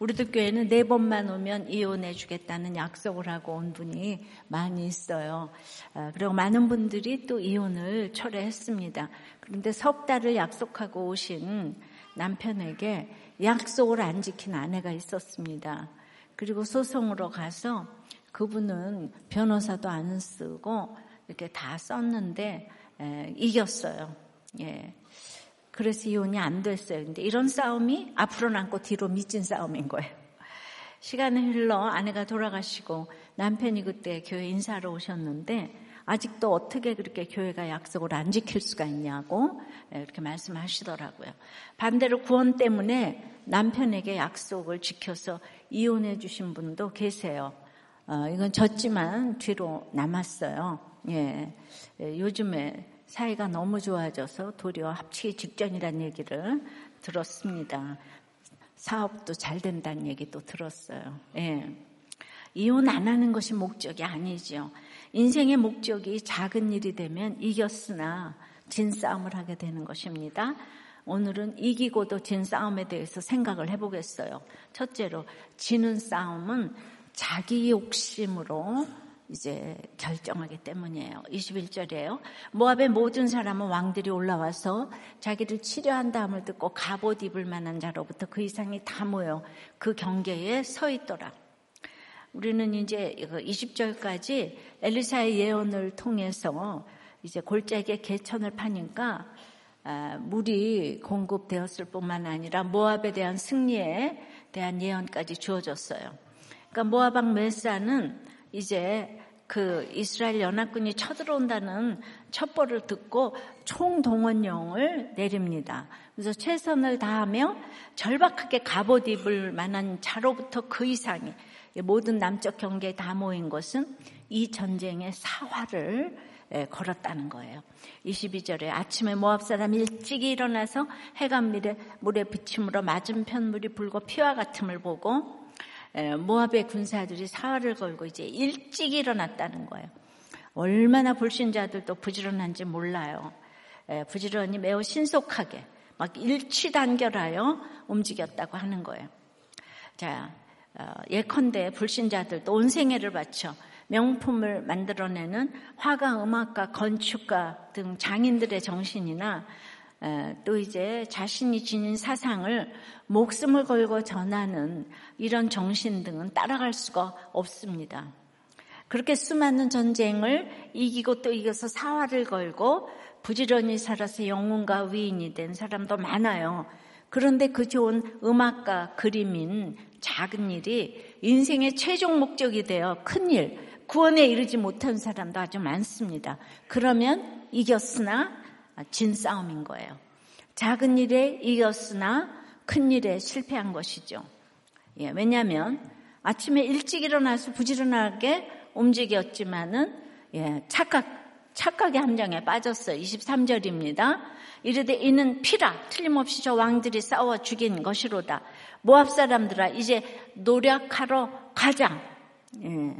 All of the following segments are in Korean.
우리들 교회는 네 번만 오면 이혼해 주겠다는 약속을 하고 온 분이 많이 있어요. 아, 그리고 많은 분들이 또 이혼을 철회했습니다. 그런데 석 달을 약속하고 오신 남편에게 약속을 안 지킨 아내가 있었습니다. 그리고 소송으로 가서 그분은 변호사도 안 쓰고 이렇게 다 썼는데 에, 이겼어요. 예. 그래서 이혼이 안 됐어요. 근데 이런 싸움이 앞으로 남고 뒤로 미친 싸움인 거예요. 시간이 흘러 아내가 돌아가시고 남편이 그때 교회 인사로 오셨는데 아직도 어떻게 그렇게 교회가 약속을 안 지킬 수가 있냐고 이렇게 말씀하시더라고요. 반대로 구원 때문에 남편에게 약속을 지켜서 이혼해 주신 분도 계세요. 어, 이건 졌지만 뒤로 남았어요. 예. 예 요즘에 사이가 너무 좋아져서 도리어 합치기 직전이라는 얘기를 들었습니다. 사업도 잘 된다는 얘기도 들었어요. 예. 이혼 안 하는 것이 목적이 아니죠. 인생의 목적이 작은 일이 되면 이겼으나 진 싸움을 하게 되는 것입니다. 오늘은 이기고도 진 싸움에 대해서 생각을 해보겠어요. 첫째로, 지는 싸움은 자기 욕심으로 이제 결정하기 때문이에요. 21절이에요. 모압의 모든 사람은 왕들이 올라와서 자기를 치료한 다음을 듣고 갑옷 입을 만한 자로부터 그 이상이 다 모여 그 경계에 서 있더라. 우리는 이제 20절까지 엘리사의 예언을 통해서 이제 골짜기에 개천을 파니까 아, 물이 공급되었을 뿐만 아니라 모압에 대한 승리에 대한 예언까지 주어졌어요. 그러니까 모압 왕 메사는 이제 그 이스라엘 연합군이 쳐들어온다는 첩보를 듣고 총동원령을 내립니다. 그래서 최선을 다하며 절박하게 갑옷 입을 만한 자로부터 그 이상이 모든 남쪽 경계에 다 모인 것은 이 전쟁의 사활을 걸었다는 거예요. 22절에 아침에 모압 사람 일찍이 일어나서 해가 밀에 물에 비침으로 맞은편 물이 불고 피와 같음을 보고 모압의 군사들이 사활을 걸고 이제 일찍 일어났다는 거예요. 얼마나 불신자들도 부지런한지 몰라요. 부지런히 매우 신속하게 막 일치단결하여 움직였다고 하는 거예요. 자, 어, 예컨대 불신자들도 온 생애를 바쳐 명품을 만들어내는 화가, 음악가, 건축가 등 장인들의 정신이나 또 이제 자신이 지닌 사상을 목숨을 걸고 전하는 이런 정신 등은 따라갈 수가 없습니다. 그렇게 수많은 전쟁을 이기고 또 이겨서 사활을 걸고 부지런히 살아서 영웅과 위인이 된 사람도 많아요. 그런데 그 좋은 음악과 그림인 작은 일이 인생의 최종 목적이 되어 큰 일, 구원에 이르지 못한 사람도 아주 많습니다. 그러면 이겼으나 진 싸움인 거예요. 작은 일에 이겼으나 큰 일에 실패한 것이죠. 예, 왜냐하면 아침에 일찍 일어나서 부지런하게 움직였지만은 예, 착각 착각의 함정에 빠졌어요. 23절입니다. 이르되 이는 피라 틀림없이 저 왕들이 싸워 죽인 것이로다. 모압 사람들아 이제 노력하러 가자. 예.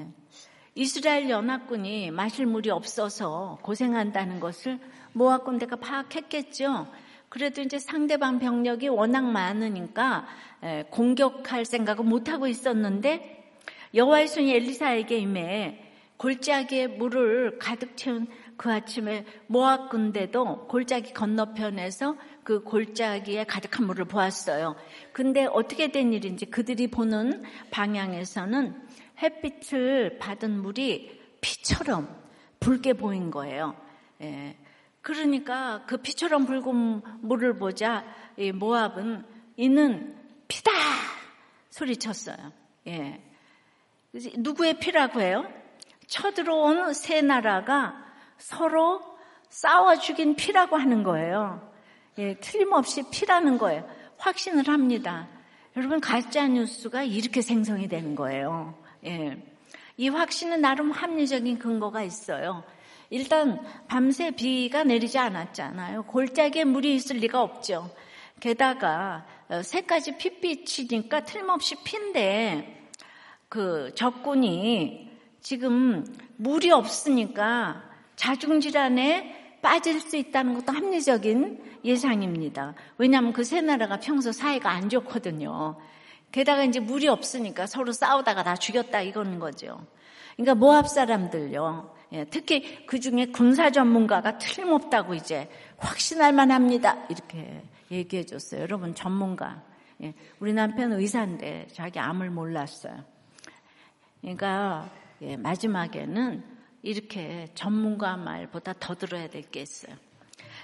이스라엘 연합군이 마실 물이 없어서 고생한다는 것을 모압 군대가 파악했겠죠. 그래도 이제 상대방 병력이 워낙 많으니까 예, 공격할 생각을 못 하고 있었는데 여호와의 손이 엘리사에게 임해 골짜기에 물을 가득 채운 그 아침에 모압 군대도 골짜기 건너편에서 그 골짜기에 가득한 물을 보았어요. 근데 어떻게 된 일인지 그들이 보는 방향에서는 햇빛을 받은 물이 피처럼 붉게 보인 거예요. 예. 그러니까 그 피처럼 붉은 물을 보자 이 모압은 이는 피다 소리쳤어요. 예. 누구의 피라고 해요? 쳐들어온 세 나라가 서로 싸워 죽인 피라고 하는 거예요. 예, 틀림없이 피라는 거예요. 확신을 합니다. 여러분 가짜 뉴스가 이렇게 생성이 되는 거예요. 예. 이 확신은 나름 합리적인 근거가 있어요. 일단 밤새 비가 내리지 않았잖아요. 골짜기에 물이 있을 리가 없죠. 게다가 어, 새까지 핏빛이니까 틀림없이 피인데 그 적군이 지금 물이 없으니까 자중질환에 빠질 수 있다는 것도 합리적인 예상입니다. 왜냐하면 그 세 나라가 평소 사이가 안 좋거든요. 게다가 이제 물이 없으니까 서로 싸우다가 다 죽였다 이거는 거죠. 그러니까 모압 사람들요. 예, 특히 그 중에 군사 전문가가 틀림없다고 이제 확신할 만합니다. 이렇게 얘기해 줬어요. 여러분 전문가. 예, 우리 남편 의사인데 자기 암을 몰랐어요. 그러니까 예, 마지막에는 이렇게 전문가 말보다 더 들어야 될 게 있어요.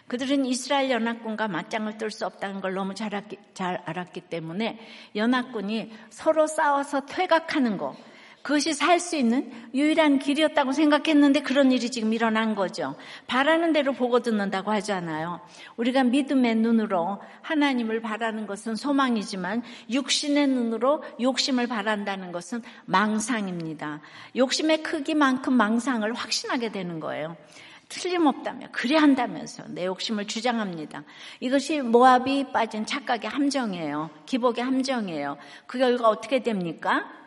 그들은 이스라엘 연합군과 맞짱을 뜰 수 없다는 걸 너무 잘, 알았기, 잘 알았기 때문에 연합군이 서로 싸워서 퇴각하는 거, 그것이 살 수 있는 유일한 길이었다고 생각했는데 그런 일이 지금 일어난 거죠. 바라는 대로 보고 듣는다고 하잖아요. 우리가 믿음의 눈으로 하나님을 바라는 것은 소망이지만 육신의 눈으로 욕심을 바란다는 것은 망상입니다. 욕심의 크기만큼 망상을 확신하게 되는 거예요. 틀림없다며 그래 한다면서 내 욕심을 주장합니다. 이것이 모압이 빠진 착각의 함정이에요. 기복의 함정이에요. 그 결과 어떻게 됩니까?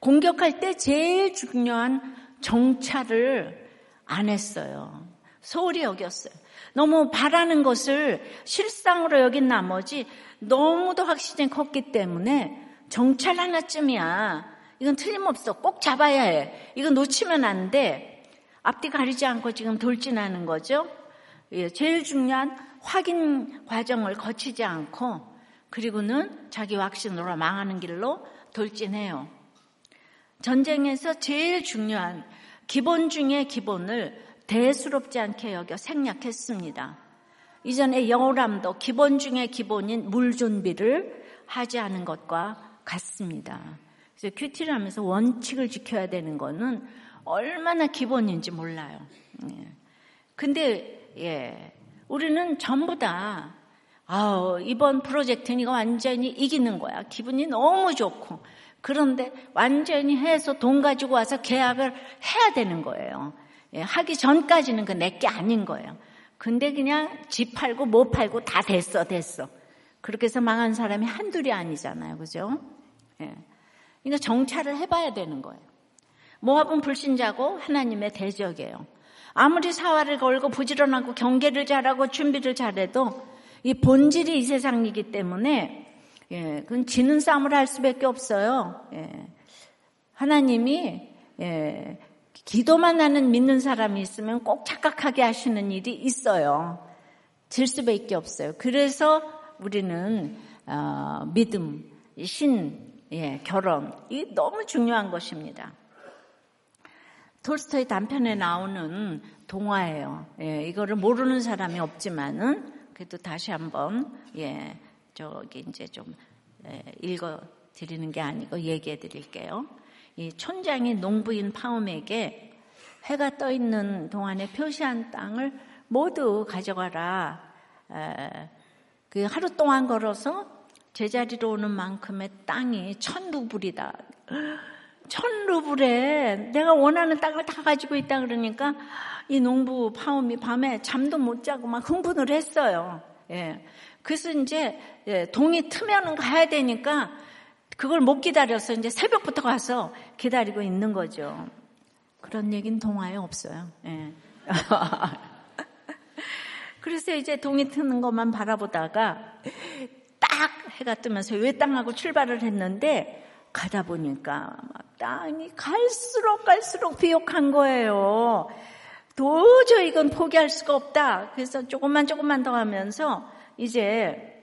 공격할 때 제일 중요한 정찰을 안 했어요. 소홀히 여겼어요. 너무 바라는 것을 실상으로 여긴 나머지 너무도 확신이 컸기 때문에 정찰 하나쯤이야. 이건 틀림없어. 꼭 잡아야 해. 이건 놓치면 안 돼. 앞뒤 가리지 않고 지금 돌진하는 거죠. 예, 제일 중요한 확인 과정을 거치지 않고 그리고는 자기 확신으로 망하는 길로 돌진해요. 전쟁에서 제일 중요한 기본 중의 기본을 대수롭지 않게 여겨 생략했습니다. 이전에 영호람도 기본 중의 기본인 물 준비를 하지 않은 것과 같습니다. 그래서 큐티를 하면서 원칙을 지켜야 되는 거는 얼마나 기본인지 몰라요. 예. 근데 예, 우리는 전부 다 아, 이번 프로젝트는 이거 완전히 이기는 거야. 기분이 너무 좋고 그런데 완전히 해서 돈 가지고 와서 계약을 해야 되는 거예요. 예, 하기 전까지는 그 내 게 아닌 거예요. 근데 그냥 집 팔고 못 팔고 다 됐어, 됐어. 그렇게 해서 망한 사람이 한둘이 아니잖아요. 그죠? 예. 그러니까 정찰을 해봐야 되는 거예요. 모압은 불신자고 하나님의 대적이에요. 아무리 사활을 걸고 부지런하고 경계를 잘하고 준비를 잘해도 이 본질이 이 세상이기 때문에 예, 그건 지는 싸움을 할 수밖에 없어요. 예. 하나님이 예, 기도만 하는 믿는 사람이 있으면 꼭 착각하게 하시는 일이 있어요. 질 수밖에 없어요. 그래서 우리는 어, 믿음, 신, 예, 결혼 이 너무 중요한 것입니다. 톨스토이 단편에 나오는 동화예요. 예, 이거를 모르는 사람이 없지만은 그래도 다시 한번 예, 저기 이제 좀 읽어 드리는 게 아니고 얘기해 드릴게요. 이 촌장이 농부인 파움에게 해가 떠 있는 동안에 표시한 땅을 모두 가져가라. 그 하루 동안 걸어서 제자리로 오는 만큼의 땅이 천 루블이다. 천 루블에 내가 원하는 땅을 다 가지고 있다 그러니까 이 농부 파움이 밤에 잠도 못 자고 막 흥분을 했어요. 예. 그래서 이제 예, 동이 트면은 가야 되니까 그걸 못 기다려서 이제 새벽부터 가서 기다리고 있는 거죠. 그런 얘기는 동화에 없어요. 예. 그래서 이제 동이 트는 것만 바라보다가 딱 해가 뜨면서 외땅하고 출발을 했는데 가다 보니까 막 땅이 갈수록 갈수록 비옥한 거예요. 도저히 이건 포기할 수가 없다. 그래서 조금만 조금만 더 하면서 이제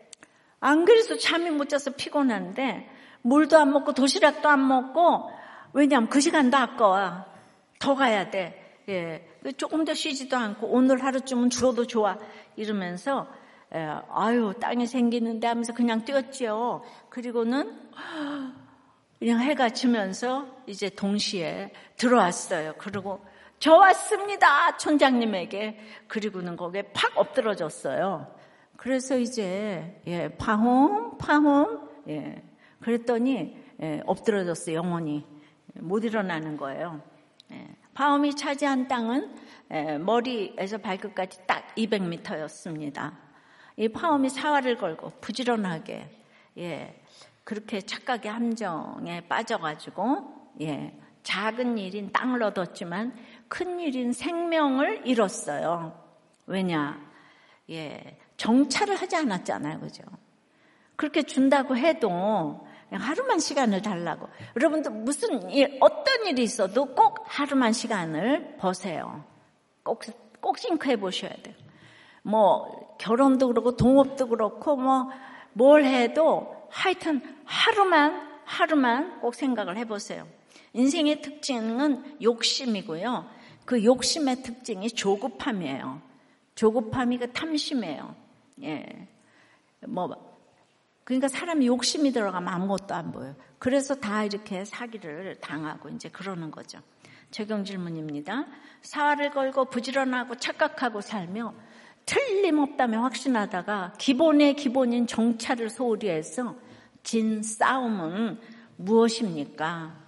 안 그래도 잠이 못 자서 피곤한데 물도 안 먹고 도시락도 안 먹고 왜냐하면 그 시간도 아까워. 더 가야 돼. 예. 조금 더 쉬지도 않고 오늘 하루쯤은 줄어도 좋아. 이러면서 예, 아유 땅이 생기는데 하면서 그냥 뛰었지요. 그리고는 그냥 해가 지면서 이제 동시에 들어왔어요. 그리고 저 왔습니다. 촌장님에게. 그리고는 거기에 팍 엎드러졌어요. 그래서 이제 예, 파홈 파홈 예. 그랬더니 예, 엎드러졌어 영원히 못 일어나는 거예요. 예. 파홈이 차지한 땅은 예, 머리에서 발끝까지 딱 200m였습니다. 이 파홈이 사활을 걸고 부지런하게 예, 그렇게 착각의 함정에 빠져가지고 예, 작은 일인 땅을 얻었지만 큰 일인 생명을 잃었어요. 왜냐? 예, 정찰을 하지 않았잖아요. 그죠? 그렇게 준다고 해도 하루만 시간을 달라고. 여러분도 무슨 일, 어떤 일이 있어도 꼭 하루만 시간을 보세요. 꼭, 꼭 싱크해 보셔야 돼요. 뭐, 결혼도 그렇고, 동업도 그렇고, 뭐, 뭘 해도 하여튼 하루만, 하루만 꼭 생각을 해 보세요. 인생의 특징은 욕심이고요. 그 욕심의 특징이 조급함이에요. 조급함이 그 탐심이에요. 예. 뭐, 그러니까 사람이 욕심이 들어가면 아무것도 안 보여요. 그래서 다 이렇게 사기를 당하고 이제 그러는 거죠. 적용 질문입니다. 사활을 걸고 부지런하고 착각하고 살며 틀림없다며 확신하다가 기본의 기본인 정찰을 소홀히 해서 진 싸움은 무엇입니까?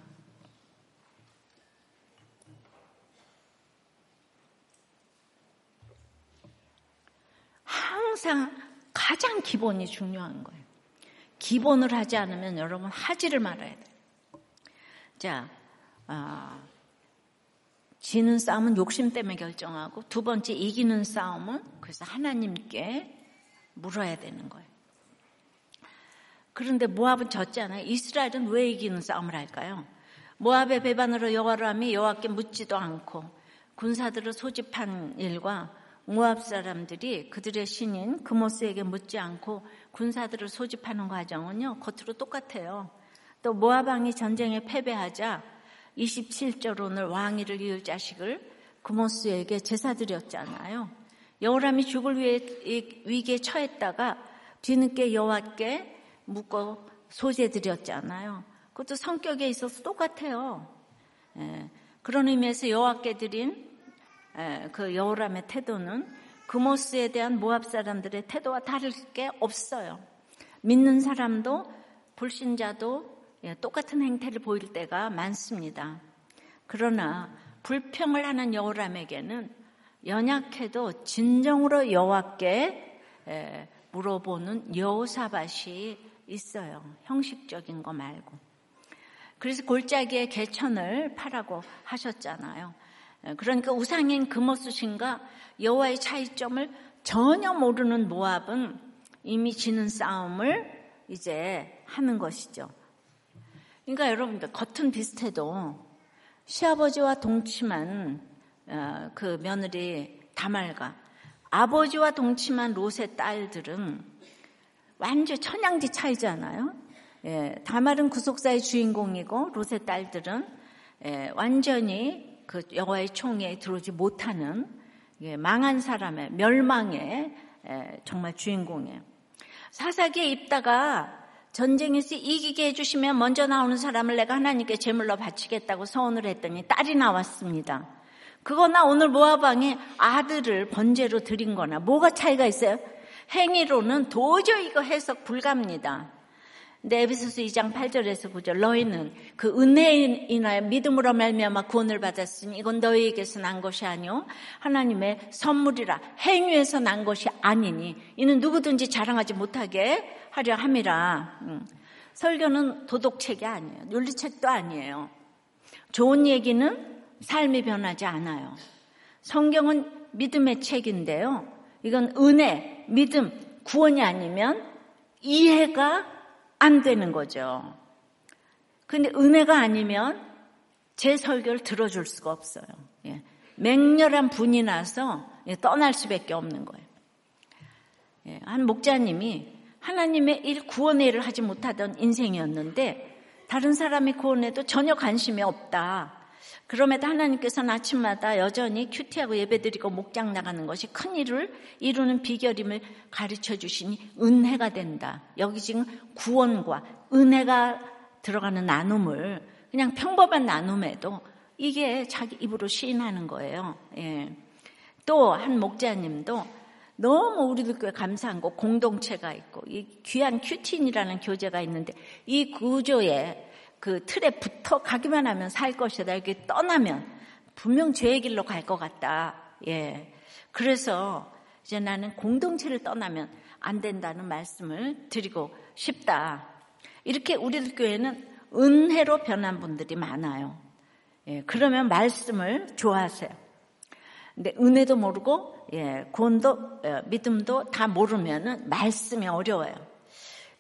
항상 가장 기본이 중요한 거예요. 기본을 하지 않으면 여러분 하지를 말아야 돼요. 자, 아, 지는 싸움은 욕심 때문에 결정하고 두 번째 이기는 싸움은 그래서 하나님께 물어야 되는 거예요. 그런데 모압은 졌잖아요. 이스라엘은 왜 이기는 싸움을 할까요? 모압의 배반으로 여호와를 하며 여호와께 묻지도 않고 군사들을 소집한 일과 모압 사람들이 그들의 신인 그모스에게 묻지 않고 군사들을 소집하는 과정은요 겉으로 똑같아요. 또 모압 왕이 전쟁에 패배하자 27절 오늘 왕위를 이을 자식을 그모스에게 제사 드렸잖아요. 여호람이 죽을 위기에 처했다가 뒤늦게 여호와께 묻고 소재 드렸잖아요. 그것도 성격에 있어서 똑같아요. 예, 그런 의미에서 여호와께 드린 예, 그 여호람의 태도는 그모스에 대한 모압 사람들의 태도와 다를 게 없어요. 믿는 사람도 불신자도 예, 똑같은 행태를 보일 때가 많습니다. 그러나 불평을 하는 여호람에게는 연약해도 진정으로 여호와께 예, 물어보는 여호사밭이 있어요. 형식적인 거 말고. 그래서 골짜기에 개천을 파라고 하셨잖아요. 예, 그러니까 우상인 금오수신과 여호와의 차이점을 전혀 모르는 모압은 이미 지는 싸움을 이제 하는 것이죠. 그러니까 여러분들 겉은 비슷해도 시아버지와 동침한 어, 그 며느리 다말과 아버지와 동침한 롯의 딸들은 완전 천양지 차이잖아요. 예, 다말은 구속사의 주인공이고 롯의 딸들은 예, 완전히 그 여호와의 총에 들어오지 못하는 예, 망한 사람의 멸망의 예, 정말 주인공이에요. 사사기에 입다가 전쟁에서 이기게 해주시면 먼저 나오는 사람을 내가 하나님께 제물로 바치겠다고 서원을 했더니 딸이 나왔습니다. 그거나 오늘 모아방에 아들을 번제로 드린 거나 뭐가 차이가 있어요? 행위로는 도저히 이거 해석 불가입니다. 근데 에베소서 2장 8절에서 9절 너희는 그 은혜인하여 믿음으로 말미암아 구원을 받았으니 이건 너희에게서 난 것이 아니요 하나님의 선물이라 행위에서 난 것이 아니니 이는 누구든지 자랑하지 못하게 하려 함이라. 음. 설교는 도덕책이 아니에요. 윤리책도 아니에요. 좋은 얘기는 삶이 변하지 않아요. 성경은 믿음의 책인데요. 이건 은혜, 믿음, 구원이 아니면 이해가 안 되는 거죠. 근데 은혜가 아니면 제 설교를 들어줄 수가 없어요. 예. 맹렬한 분이 나서 떠날 수밖에 없는 거예요. 예. 한 목자님이 하나님의 일 일을 하지 못하던 인생이었는데 다른 사람이 구원해도 전혀 관심이 없다. 그럼에도 하나님께서는 아침마다 여전히 큐티하고 예배드리고 목장 나가는 것이 큰 일을 이루는 비결임을 가르쳐 주시니 은혜가 된다. 여기 지금 구원과 은혜가 들어가는 나눔을 그냥 평범한 나눔에도 이게 자기 입으로 시인하는 거예요. 예. 또 한 목자님도 너무 우리들 교회 감사한 거 공동체가 있고 이 귀한 큐틴이라는 교재가 있는데 이 구조에 그 틀에 붙어 가기만 하면 살 것이다. 이렇게 떠나면 분명 죄의 길로 갈 것 같다. 예. 그래서 이제 나는 공동체를 떠나면 안 된다는 말씀을 드리고 싶다. 이렇게 우리들 교회는 은혜로 변한 분들이 많아요. 예. 그러면 말씀을 좋아하세요. 근데 은혜도 모르고 예, 구원도 예, 믿음도 다 모르면은 말씀이 어려워요.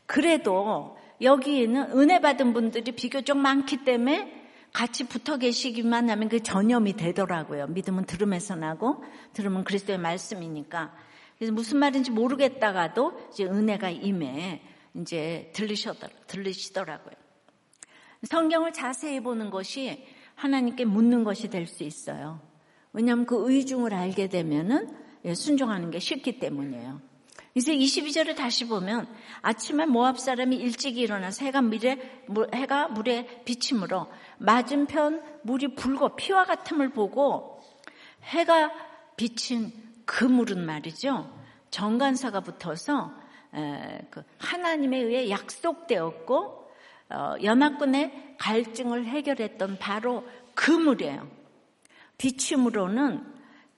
그래도 여기는 은혜 받은 분들이 비교적 많기 때문에 같이 붙어 계시기만 하면 그 전염이 되더라고요. 믿음은 들음에서 나고 들으면 그리스도의 말씀이니까. 그래서 무슨 말인지 모르겠다가도 이제 은혜가 임해 이제 들리시더라, 들리시더라고요. 성경을 자세히 보는 것이 하나님께 묻는 것이 될 수 있어요. 왜냐하면 그 의중을 알게 되면은 예, 순종하는 게 쉽기 때문이에요. 이제 22절을 다시 보면 아침에 모압 사람이 일찍 일어나서 해가 물에, 해가 물에 비침으로 맞은편 물이 붉어 피와 같음을 보고 해가 비친 그 물은 말이죠. 정관사가 붙어서 그 하나님에 의해 약속되었고 어, 연합군의 갈증을 해결했던 바로 그 물이에요. 비침으로는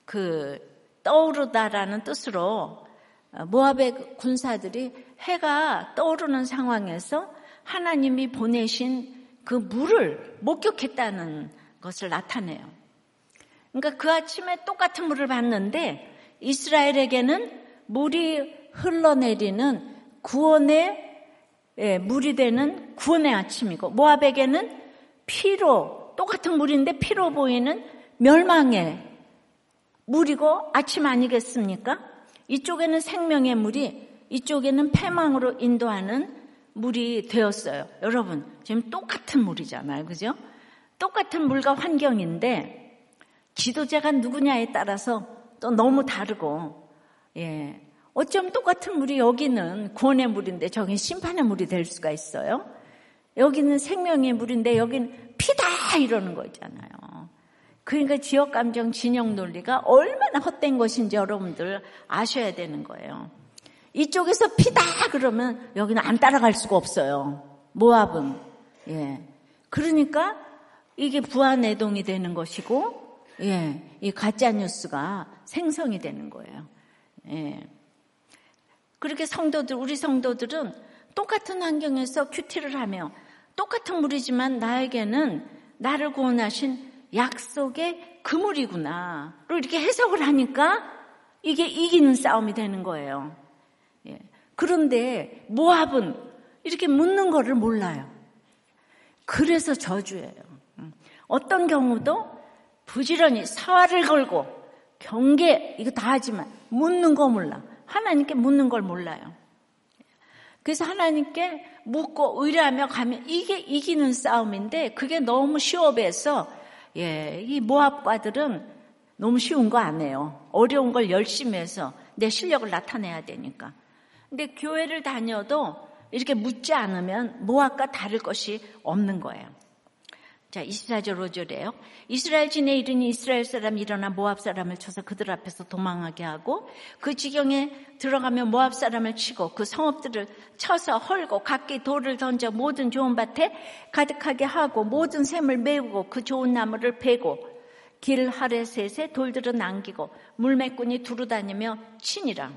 그 떠오르다라는 뜻으로 어, 모압의 군사들이 해가 떠오르는 상황에서 하나님이 보내신 그 물을 목격했다는 것을 나타내요. 그러니까 그 아침에 똑같은 물을 봤는데 이스라엘에게는 물이 흘러내리는 구원의 예, 물이 되는 구원의 아침이고 모압에게는 피로 똑같은 물인데 피로 보이는 멸망의 물이고 아침 아니겠습니까? 이쪽에는 생명의 물이 이쪽에는 패망으로 인도하는 물이 되었어요. 여러분, 지금 똑같은 물이잖아요. 그죠? 똑같은 물과 환경인데 지도자가 누구냐에 따라서 또 너무 다르고 예. 어쩜 똑같은 물이 여기는 구원의 물인데 저긴 심판의 물이 될 수가 있어요. 여기는 생명의 물인데 여기는 피다 이러는 거 있잖아요. 그러니까 지역 감정 진영 논리가 얼마나 헛된 것인지 여러분들 아셔야 되는 거예요. 이쪽에서 피다 그러면 여기는 안 따라갈 수가 없어요. 모압은. 예. 그러니까 이게 부안내동이 되는 것이고, 예. 이 가짜 뉴스가 생성이 되는 거예요. 예. 그렇게 성도들, 우리 성도들은 똑같은 환경에서 큐티를 하며 똑같은 물이지만 나에게는 나를 구원하신 약속의 그물이구나. 이렇게 해석을 하니까 이게 이기는 싸움이 되는 거예요. 예. 그런데 모압은 이렇게 묻는 거를 몰라요. 그래서 저주예요. 음. 어떤 경우도 부지런히 사활을 걸고 경계 이거 다 하지만 묻는 거 몰라. 하나님께 묻는 걸 몰라요. 그래서 하나님께 묻고 의뢰하며 가면 이게 이기는 싸움인데 그게 너무 쉬워 배서 예, 이 모압과들은 너무 쉬운 거 아니에요. 어려운 걸 열심히 해서 내 실력을 나타내야 되니까. 근데 교회를 다녀도 이렇게 묻지 않으면 모압과 다를 것이 없는 거예요. 자, 24절 5절에요. 이스라엘 진에 이르니 이스라엘 사람이 일어나 모압 사람을 쳐서 그들 앞에서 도망하게 하고 그 지경에 들어가면 모압 사람을 치고 그 성읍들을 쳐서 헐고 각기 돌을 던져 모든 좋은 밭에 가득하게 하고 모든 샘을 메우고 그 좋은 나무를 베고 길 하레셋에 돌들을 남기고 물매꾼이 두루 다니며 치니라.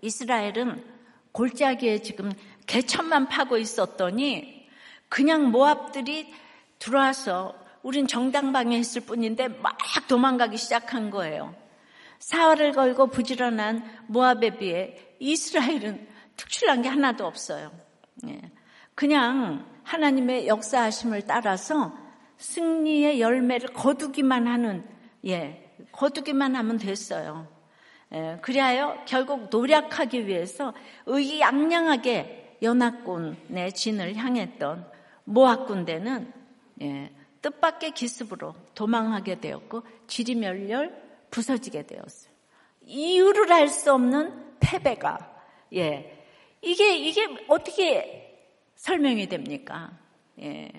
이스라엘은 골짜기에 지금 개천만 파고 있었더니 그냥 모압들이 들어와서 우린 정당방에 있을 뿐인데 막 도망가기 시작한 거예요. 사활을 걸고 부지런한 모압에 비해 이스라엘은 특출난 게 하나도 없어요. 예. 그냥 하나님의 역사하심을 따라서 승리의 열매를 거두기만 하는, 예, 거두기만 하면 됐어요. 예, 그리하여 결국 노력하기 위해서 의기양양하게 연합군의 진을 향했던 모압 군대는 예, 뜻밖의 기습으로 도망하게 되었고 지리멸렬 부서지게 되었어요. 이유를 알 수 없는 패배가 예 이게 이게 어떻게 설명이 됩니까? 예.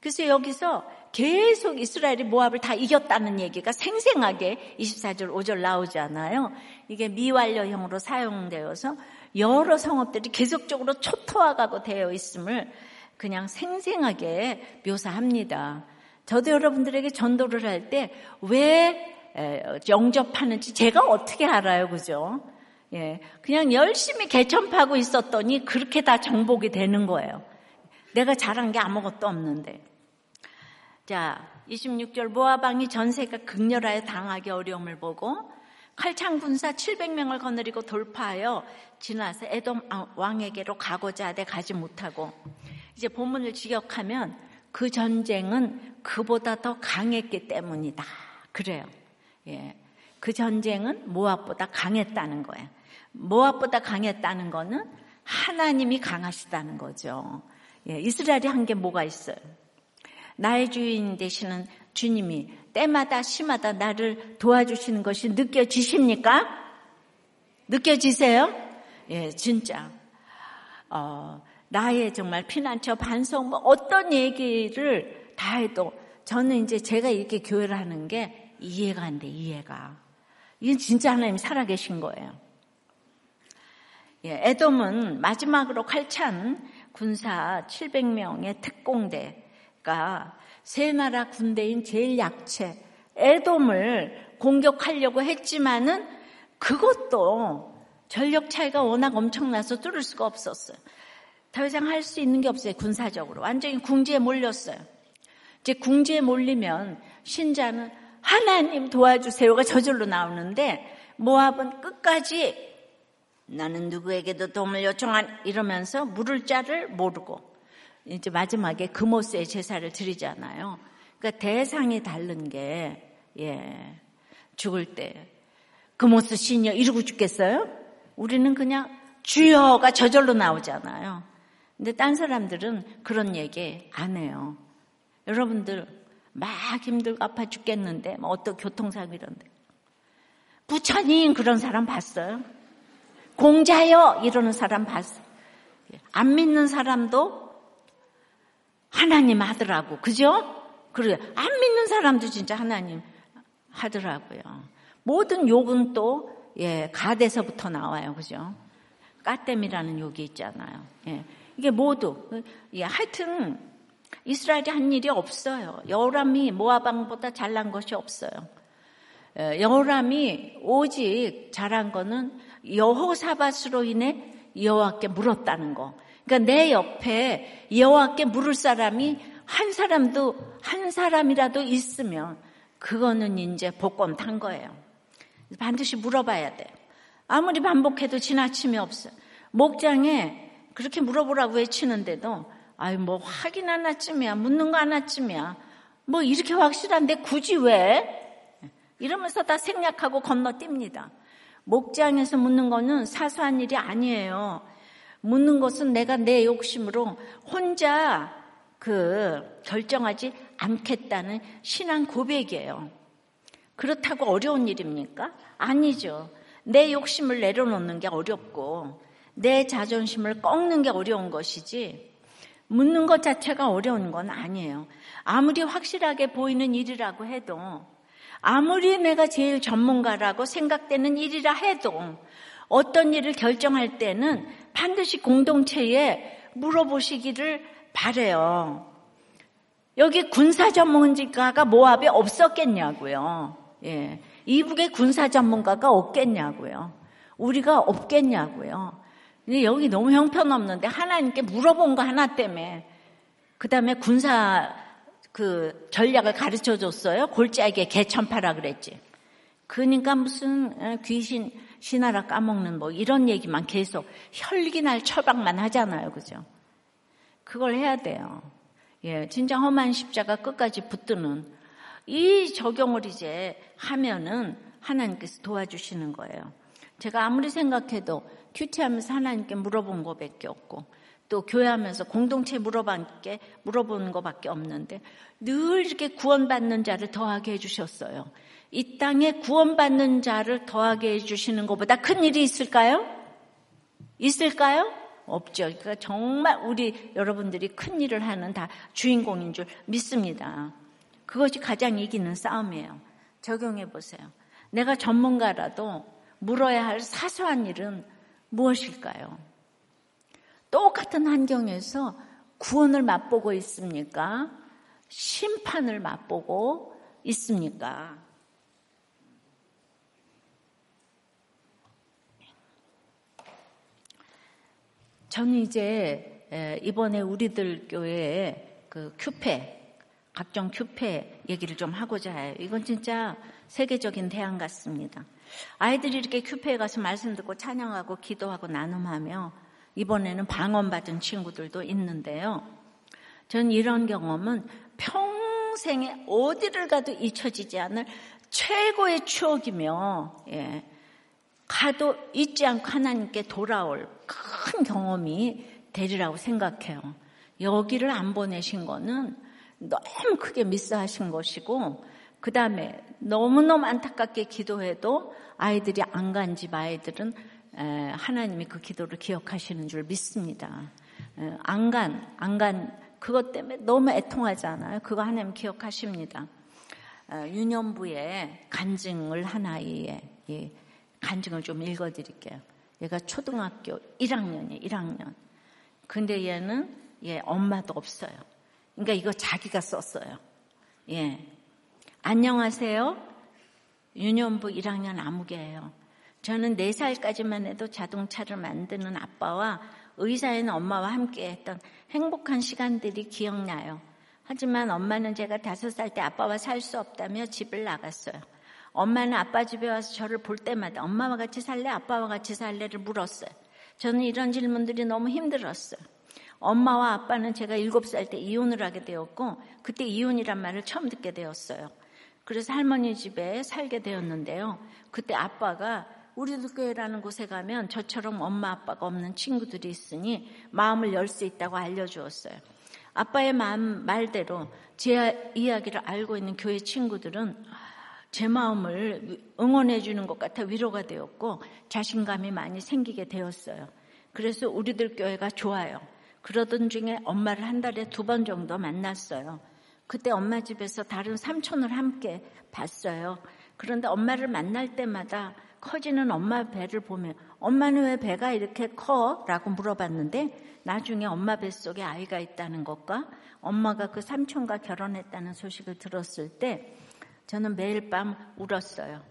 그래서 여기서 계속 이스라엘이 모압을 다 이겼다는 얘기가 생생하게 24절 5절 나오잖아요. 이게 미완료형으로 사용되어서 여러 성읍들이 계속적으로 초토화가고 되어 있음을 그냥 생생하게 묘사합니다. 저도 여러분들에게 전도를 할 때 왜 영접하는지 제가 어떻게 알아요, 그죠? 예, 그냥 열심히 개천 파고 있었더니 그렇게 다 정복이 되는 거예요. 내가 잘한 게 아무것도 없는데. 자, 26절 모아방이 전세가 극렬하여 당하기 어려움을 보고 칼창 군사 700명을 거느리고 돌파하여 지나서 에돔 왕에게로 가고자 하되 가지 못하고 이제 본문을 직역하면 그 전쟁은 그보다 더 강했기 때문이다. 그래요. 예. 그 전쟁은 모압보다 강했다는 거예요. 모압보다 강했다는 거는 하나님이 강하시다는 거죠. 예. 이스라엘이 한 게 뭐가 있어요? 나의 주인 되시는 주님이 때마다 시마다 나를 도와주시는 것이 느껴지십니까? 느껴지세요? 예, 진짜. 어, 나의 정말 피난처 반성 뭐 어떤 얘기를 다 해도 저는 이제 제가 이렇게 교회를 하는 게 이해가 안 돼, 이해가. 이건 진짜 하나님이 살아계신 거예요. 예, 에돔은 마지막으로 칼찬 군사 700명의 특공대가 세 나라 군대인 제일 약체 에돔을 공격하려고 했지만은 그것도 전력 차이가 워낙 엄청나서 뚫을 수가 없었어요. 더 이상 할 수 있는 게 없어요. 군사적으로. 완전히 궁지에 몰렸어요. 이제 궁지에 몰리면 신자는 하나님 도와주세요가 저절로 나오는데 모압은 끝까지 나는 누구에게도 도움을 요청한 이러면서 물을 자를 모르고 이제 마지막에 금오스의 제사를 드리잖아요. 그러니까 대상이 다른 게, 예, 죽을 때, 금오스 신이여 이러고 죽겠어요? 우리는 그냥 주여가 저절로 나오잖아요. 근데 딴 사람들은 그런 얘기 안 해요. 여러분들 막 힘들고 아파 죽겠는데, 뭐 어떤 교통사고 이런데. 부처님 그런 사람 봤어요? 공자여 이러는 사람 봤어요? 안 믿는 사람도 하나님 하더라고. 그죠? 그래. 안 믿는 사람도 진짜 하나님 하더라고요. 모든 욕은 또, 예, 가대서부터 나와요. 그죠? 까땜이라는 욕이 있잖아요. 예. 이게 모두, 예, 하여튼, 이스라엘이 한 일이 없어요. 여호람이 모아방보다 잘난 것이 없어요. 예, 여호람이 오직 잘한 거는 여호사밧으로 인해 여호와께 물었다는 거. 그러니까 내 옆에 여호와께 물을 사람이 한 사람도 한 사람이라도 있으면 그거는 이제 복권 탄 거예요. 반드시 물어봐야 돼. 아무리 반복해도 지나침이 없어. 목장에 그렇게 물어보라고 외치는데도 아유 뭐 확인 하나쯤이야 묻는 거 하나쯤이야 뭐 이렇게 확실한데 굳이 왜 이러면서 다 생략하고 건너뜁니다. 목장에서 묻는 거는 사소한 일이 아니에요. 묻는 것은 내가 내 욕심으로 혼자 그 결정하지 않겠다는 신앙 고백이에요. 그렇다고 어려운 일입니까? 아니죠. 내 욕심을 내려놓는 게 어렵고 내 자존심을 꺾는 게 어려운 것이지 묻는 것 자체가 어려운 건 아니에요. 아무리 확실하게 보이는 일이라고 해도 아무리 내가 제일 전문가라고 생각되는 일이라 해도 어떤 일을 결정할 때는 반드시 공동체에 물어보시기를 바래요. 여기 군사 전문가가 모압에 없었겠냐고요. 예. 이북에 군사 전문가가 없겠냐고요. 우리가 없겠냐고요. 근데 여기 너무 형편없는데 하나님께 물어본 거 하나 때문에 그 다음에 군사 그 전략을 가르쳐 줬어요. 골짜기에 개천파라 그랬지. 그러니까 무슨 귀신 신하라 까먹는 뭐 이런 얘기만 계속 혈기날 처방만 하잖아요. 그죠? 그걸 해야 돼요. 예, 진짜 험한 십자가 끝까지 붙드는 이 적용을 이제 하면은 하나님께서 도와주시는 거예요. 제가 아무리 생각해도 큐티하면서 하나님께 물어본 거밖에 없고 또 교회하면서 공동체 물어본 게 물어보는 것밖에 없는데 늘 이렇게 구원받는 자를 더하게 해주셨어요. 이 땅에 구원받는 자를 더하게 해주시는 것보다 큰 일이 있을까요? 있을까요? 없죠. 그러니까 정말 우리 여러분들이 큰 일을 하는 다 주인공인 줄 믿습니다. 그것이 가장 이기는 싸움이에요. 적용해 보세요. 내가 전문가라도 물어야 할 사소한 일은 무엇일까요? 똑같은 환경에서 구원을 맛보고 있습니까? 심판을 맛보고 있습니까? 저는 이제 이번에 우리들 교회에 그 큐페 각종 큐페 얘기를 좀 하고자 해요. 이건 진짜 세계적인 대안 같습니다. 아이들이 이렇게 큐페에 가서 말씀 듣고 찬양하고 기도하고 나눔하며 이번에는 방언받은 친구들도 있는데요. 전 이런 경험은 평생에 어디를 가도 잊혀지지 않을 최고의 추억이며, 예, 가도 잊지 않고 하나님께 돌아올 큰 경험이 되리라고 생각해요. 여기를 안 보내신 거는 너무 크게 미스하신 것이고, 그 다음에 너무너무 안타깝게 기도해도 아이들이 안 간 집 아이들은 하나님이 그 기도를 기억하시는 줄 믿습니다. 안 간, 안 간, 그것 때문에 너무 애통하잖아요. 그거 하나님 기억하십니다. 유년부에 간증을 한 아이의 간증을 좀 읽어드릴게요. 얘가 초등학교 1학년이에요, 1학년. 근데 얘는, 얘 엄마도 없어요. 그러니까 이거 자기가 썼어요. 예. 안녕하세요. 유년부 1학년 아무개예요. 저는 4살까지만 해도 자동차를 만드는 아빠와 의사인 엄마와 함께 했던 행복한 시간들이 기억나요. 하지만 엄마는 제가 5살 때 아빠와 살 수 없다며 집을 나갔어요. 엄마는 아빠 집에 와서 저를 볼 때마다 엄마와 같이 살래? 아빠와 같이 살래를 물었어요. 저는 이런 질문들이 너무 힘들었어요. 엄마와 아빠는 제가 7살 때 이혼을 하게 되었고 그때 이혼이란 말을 처음 듣게 되었어요. 그래서 할머니 집에 살게 되었는데요. 그때 아빠가 우리도 교회라는 곳에 가면 저처럼 엄마 아빠가 없는 친구들이 있으니 마음을 열 수 있다고 알려주었어요. 아빠의 마음 말대로 제 이야기를 알고 있는 교회 친구들은 제 마음을 응원해 주는 것 같아 위로가 되었고 자신감이 많이 생기게 되었어요. 그래서 우리들 교회가 좋아요. 그러던 중에 엄마를 한 달에 두 번 정도 만났어요. 그때 엄마 집에서 다른 삼촌을 함께 봤어요. 그런데 엄마를 만날 때마다 커지는 엄마 배를 보면 엄마는 왜 배가 이렇게 커? 라고 물어봤는데 나중에 엄마 뱃속에 아이가 있다는 것과 엄마가 그 삼촌과 결혼했다는 소식을 들었을 때 저는 매일 밤 울었어요.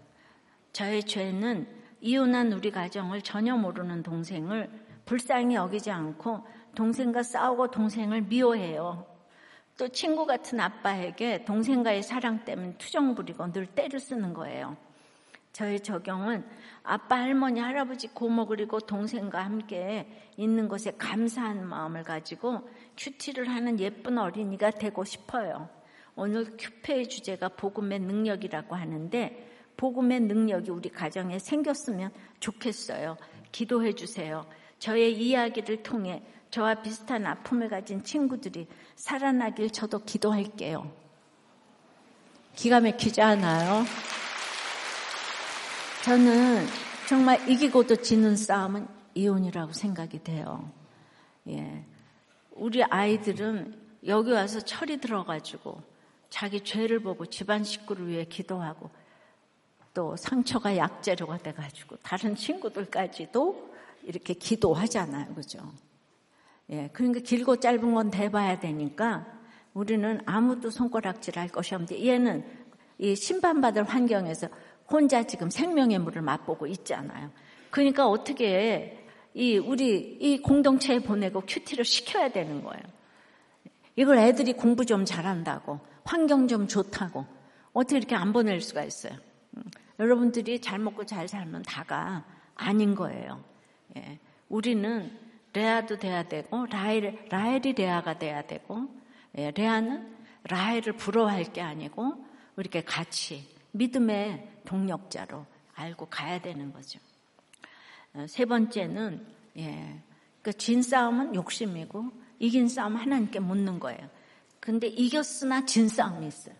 저의 죄는 이혼한 우리 가정을 전혀 모르는 동생을 불쌍히 여기지 않고 동생과 싸우고 동생을 미워해요. 또 친구 같은 아빠에게 동생과의 사랑 때문에 투정 부리고 늘 때를 쓰는 거예요. 저의 적용은 아빠, 할머니, 할아버지, 고모 그리고 동생과 함께 있는 것에 감사한 마음을 가지고 큐티를 하는 예쁜 어린이가 되고 싶어요. 오늘 큐페의 주제가 복음의 능력이라고 하는데 복음의 능력이 우리 가정에 생겼으면 좋겠어요. 기도해 주세요. 저의 이야기를 통해 저와 비슷한 아픔을 가진 친구들이 살아나길 저도 기도할게요. 기가 막히지 않아요? 저는 정말 이기고도 지는 싸움은 이혼이라고 생각이 돼요. 예. 우리 아이들은 여기 와서 철이 들어가지고 자기 죄를 보고 집안 식구를 위해 기도하고 또 상처가 약재료가 돼가지고 다른 친구들까지도 이렇게 기도하잖아요. 그죠? 예. 그러니까 길고 짧은 건 대봐야 되니까 우리는 아무도 손가락질 할 것이 없는데 얘는 이 심판받을 환경에서 혼자 지금 생명의 물을 맛보고 있잖아요. 그러니까 어떻게 이 우리 이 공동체에 보내고 큐티를 시켜야 되는 거예요. 이걸 애들이 공부 좀 잘한다고 환경 좀 좋다고 어떻게 이렇게 안 보낼 수가 있어요. 음, 여러분들이 잘 먹고 잘 살면 다가 아닌 거예요. 예. 우리는 레아도 돼야 되고 라헬, 라헬이 레아가 돼야 되고 예. 레아는 라헬을 부러워할 게 아니고 이렇게 같이 믿음의 동력자로 알고 가야 되는 거죠. 어, 세 번째는 예, 그진 싸움은 욕심이고 이긴 싸움 하나님께 묻는 거예요. 근데 이겼으나 진 싸움이 있어요.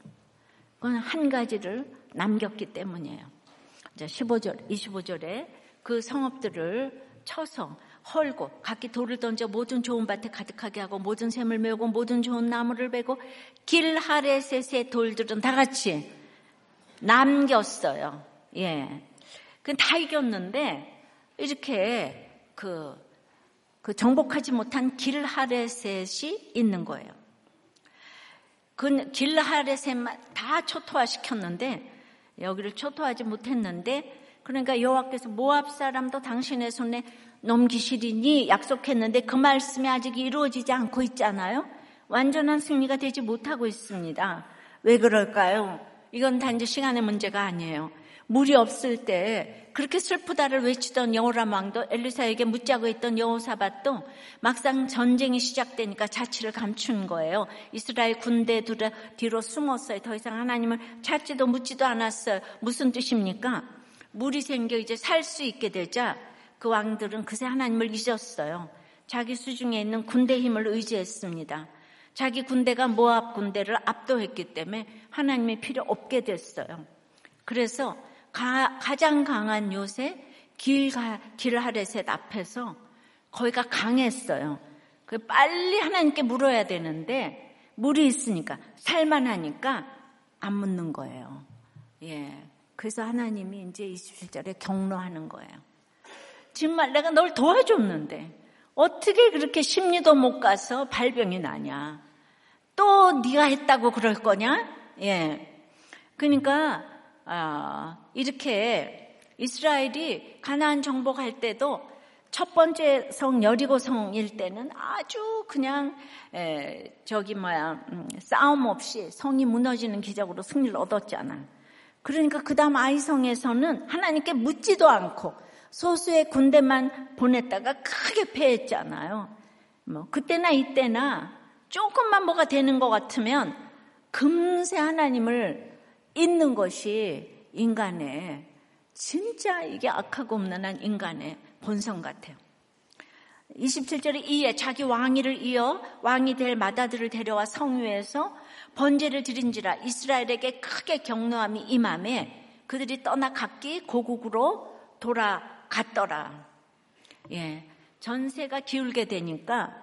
그건 한 가지를 남겼기 때문이에요. 이제 15절, 25절에 그 성읍들을 쳐서 헐고 각기 돌을 던져 모든 좋은 밭에 가득하게 하고 모든 샘을 메우고 모든 좋은 나무를 베고 길 하레셋의 돌들은 다 같이 남겼어요. 예. 그다 이겼는데 이렇게 그, 그 정복하지 못한 길하레셋이 있는 거예요. 그 길하레셋만 다 초토화시켰는데 여기를 초토하지 못했는데 그러니까 여호와께서 모압 사람도 당신의 손에 넘기시리니 약속했는데 그 말씀이 아직 이루어지지 않고 있잖아요. 완전한 승리가 되지 못하고 있습니다. 왜 그럴까요? 이건 단지 시간의 문제가 아니에요. 물이 없을 때 그렇게 슬프다를 외치던 여호람 왕도 엘리사에게 묻자고 했던 여호사밧도 막상 전쟁이 시작되니까 자취를 감춘 거예요. 이스라엘 군대 뒤로 숨었어요. 더 이상 하나님을 찾지도 묻지도 않았어요. 무슨 뜻입니까? 물이 생겨 이제 살 수 있게 되자 그 왕들은 그새 하나님을 잊었어요. 자기 수중에 있는 군대 힘을 의지했습니다. 자기 군대가 모압 군대를 압도했기 때문에 하나님의 필요 없게 됐어요. 그래서 가, 장 강한 요새 길, 길하레셋 앞에서 거기가 강했어요. 그 빨리 하나님께 물어야 되는데 물이 있으니까 살만하니까 안 묻는 거예요. 예. 그래서 하나님이 이제 27절에 경로하는 거예요. 정말 내가 널 도와줬는데 어떻게 그렇게 심리도 못 가서 발병이 나냐? 또 네가 했다고 그럴 거냐? 예. 그러니까 아, 이렇게 이스라엘이 가나안 정복할 때도 첫 번째 성 여리고 성일 때는 아주 그냥 에, 저기 뭐야 음, 싸움 없이 성이 무너지는 기적으로 승리를 얻었잖아. 그러니까 그 다음 아이성에서는 하나님께 묻지도 않고 소수의 군대만 보냈다가 크게 패했잖아요. 뭐 그때나 이때나 조금만 뭐가 되는 것 같으면 금세 하나님을 잊는 것이 인간의 진짜 이게 악하고 없는한 인간의 본성 같아요. 27절에 이에 자기 왕위를 이어 왕이 될 마다들을 데려와 성위에서 번제를 드린지라 이스라엘에게 크게 경노함이 임함에 그들이 떠나 각기 고국으로 돌아 갔더라. 예. 전세가 기울게 되니까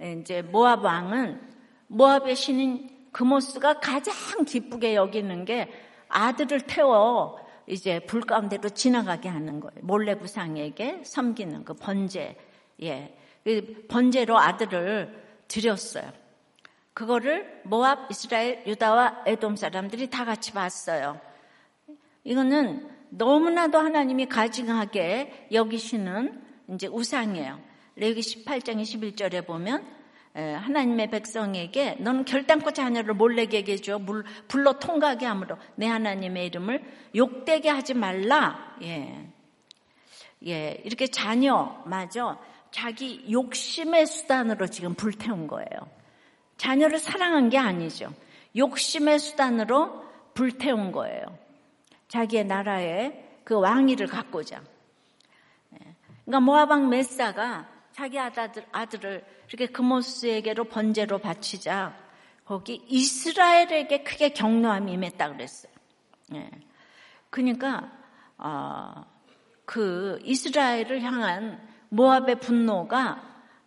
이제 모압 왕은 모압의 신인 그모스가 가장 기쁘게 여기는 게 아들을 태워 이제 불 가운데로 지나가게 하는 거예요. 몰래 부상에게 섬기는 그 번제, 예. 그 번제로 아들을 드렸어요. 그거를 모압, 이스라엘, 유다와 에돔 사람들이 다 같이 봤어요. 이거는 너무나도 하나님이 가증하게 여기시는 이제 우상이에요. 레기 18장 21절에 보면 하나님의 백성에게 너는 결단코 자녀를 몰래게 해줘 물, 불러 통과하게 함으로 내 하나님의 이름을 욕되게 하지 말라. 예. 예, 이렇게 자녀, 맞아. 자기 욕심의 수단으로 지금 불태운 거예요. 자녀를 사랑한 게 아니죠. 욕심의 수단으로 불태운 거예요. 자기의 나라에 그 왕위를 갖고자. 예. 그러니까 모아방 메사가 자기 아들, 아들을 이렇게 그모스에게로 번제로 바치자 거기 이스라엘에게 크게 경노함이 임했다 그랬어요. 예. 그러니까 어, 그 이스라엘을 향한 모압의 분노가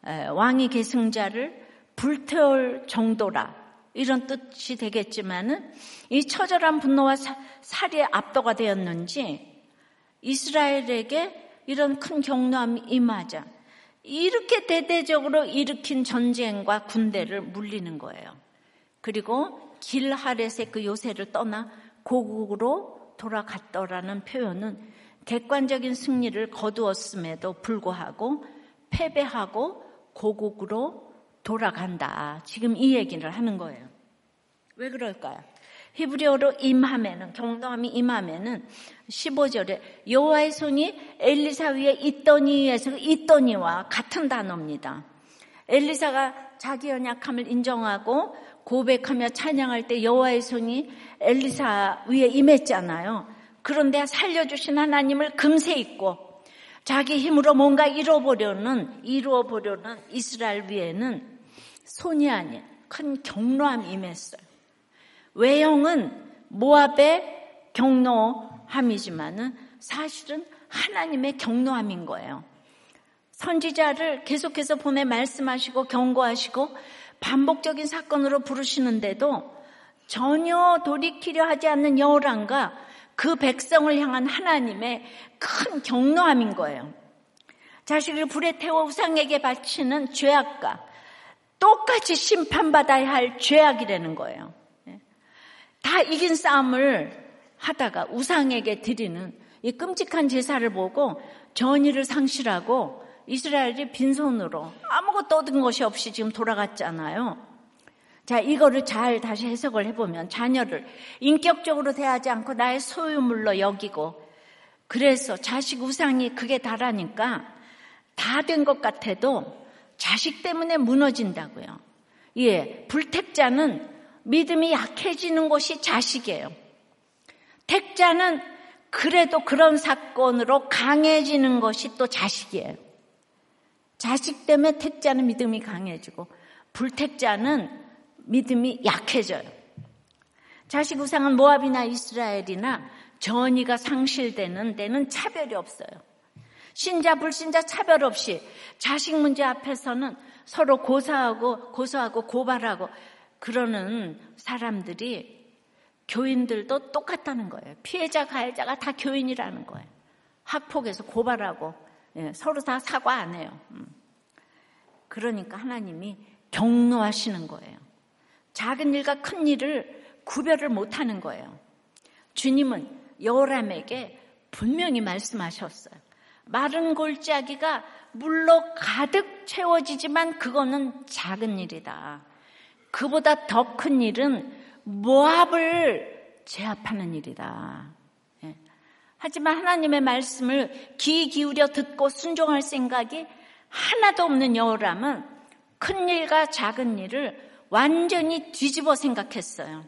에, 왕이 계승자를 불태울 정도라 이런 뜻이 되겠지만은 이 처절한 분노와 사, 살이 압도가 되었는지 이스라엘에게 이런 큰 경노함이 임하자 이렇게 대대적으로 일으킨 전쟁과 군대를 물리는 거예요. 그리고 길하렛의 그 요새를 떠나 고국으로 돌아갔더라는 표현은 객관적인 승리를 거두었음에도 불구하고 패배하고 고국으로 돌아간다. 지금 이 얘기를 하는 거예요. 왜 그럴까요? 히브리어로 임함에는 경동함이 임함에는 15절에 여호와의 손이 엘리사 위에 있더니에서 있더니와 같은 단어입니다. 엘리사가 자기 연약함을 인정하고 고백하며 찬양할 때 여호와의 손이 엘리사 위에 임했잖아요. 그런데 살려주신 하나님을 금세 잊고 자기 힘으로 뭔가 이루어보려는 이루어보려는 이스라엘 위에는 손이 아닌 큰 경로함이 임했어요. 외형은 모압의 경노함이지만은 사실은 하나님의 경노함인 거예요. 선지자를 계속해서 보내 말씀하시고 경고하시고 반복적인 사건으로 부르시는데도 전혀 돌이키려 하지 않는 여호랑과 그 백성을 향한 하나님의 큰 경노함인 거예요. 자식을 불에 태워 우상에게 바치는 죄악과 똑같이 심판받아야 할 죄악이라는 거예요. 다 이긴 싸움을 하다가 우상에게 드리는 이 끔찍한 제사를 보고 전의를 상실하고 이스라엘이 빈손으로 아무것도 얻은 것이 없이 지금 돌아갔잖아요. 자, 이거를 잘 다시 해석을 해보면 자녀를 인격적으로 대하지 않고 나의 소유물로 여기고 그래서 자식 우상이 그게 다라니까 다 된 것 같아도 자식 때문에 무너진다고요. 예, 불택자는 믿음이 약해지는 것이 자식이에요. 택자는 그래도 그런 사건으로 강해지는 것이 또 자식이에요. 자식 때문에 택자는 믿음이 강해지고 불택자는 믿음이 약해져요. 자식 우상은 모압이나 이스라엘이나 전이가 상실되는 데는 차별이 없어요. 신자 불신자 차별 없이 자식 문제 앞에서는 서로 고사하고 고소하고 고발하고 그러는 사람들이 교인들도 똑같다는 거예요. 피해자 가해자가 다 교인이라는 거예요. 학폭에서 고발하고 예, 서로 다 사과 안 해요. 음. 그러니까 하나님이 경로하시는 거예요. 작은 일과 큰 일을 구별을 못 하는 거예요. 주님은 여람에게 분명히 말씀하셨어요. 마른 골짜기가 물로 가득 채워지지만 그거는 작은 일이다. 그보다 더 큰 일은 모압을 제압하는 일이다. 예. 하지만 하나님의 말씀을 귀 기울여 듣고 순종할 생각이 하나도 없는 여호람은 큰 일과 작은 일을 완전히 뒤집어 생각했어요.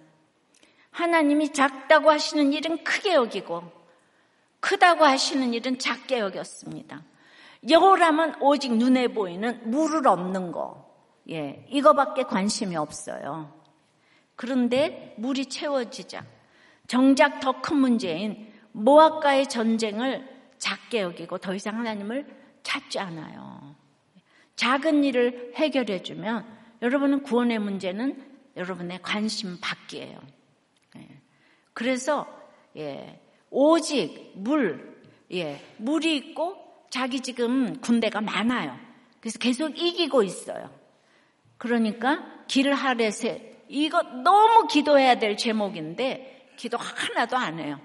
하나님이 작다고 하시는 일은 크게 여기고 크다고 하시는 일은 작게 여겼습니다. 여호람은 오직 눈에 보이는 물을 얻는 거, 예, 이거밖에 관심이 없어요. 그런데 물이 채워지자 정작 더 큰 문제인 모압과의 전쟁을 작게 여기고 더 이상 하나님을 찾지 않아요. 작은 일을 해결해 주면 여러분은 구원의 문제는 여러분의 관심 밖이에요. 예. 그래서 예, 오직 물, 예, 물이 있고 자기 지금 군대가 많아요. 그래서 계속 이기고 있어요. 그러니까 하레세 이거 너무 기도해야 될 제목인데 기도 하나도 안 해요.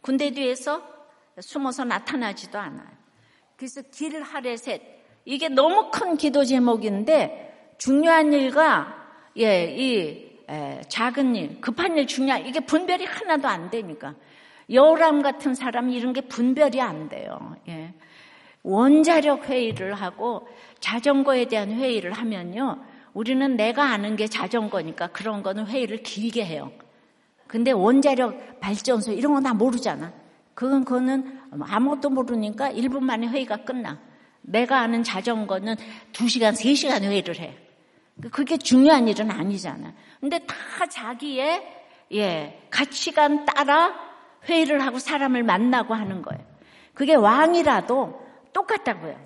군대 뒤에서 숨어서 나타나지도 않아요. 그래서 하레셋 이게 너무 큰 기도 제목인데 중요한 일과 예, 이 에, 작은 일, 급한 일, 중요한 이게 분별이 하나도 안 되니까 여람 같은 사람이 이런 게 분별이 안 돼요. 예. 원자력 회의를 하고 자전거에 대한 회의를 하면요. 우리는 내가 아는 게 자전거니까 그런 거는 회의를 길게 해요. 근데 원자력 발전소 이런 거다 모르잖아. 그건 그거는 아무것도 모르니까 1분 만에 회의가 끝나. 내가 아는 자전거는 2시간, 3시간 회의를 해. 그게 중요한 일은 아니잖아. 근데 다 자기의 예, 가치관 따라 회의를 하고 사람을 만나고 하는 거예요. 그게 왕이라도 똑같다고요.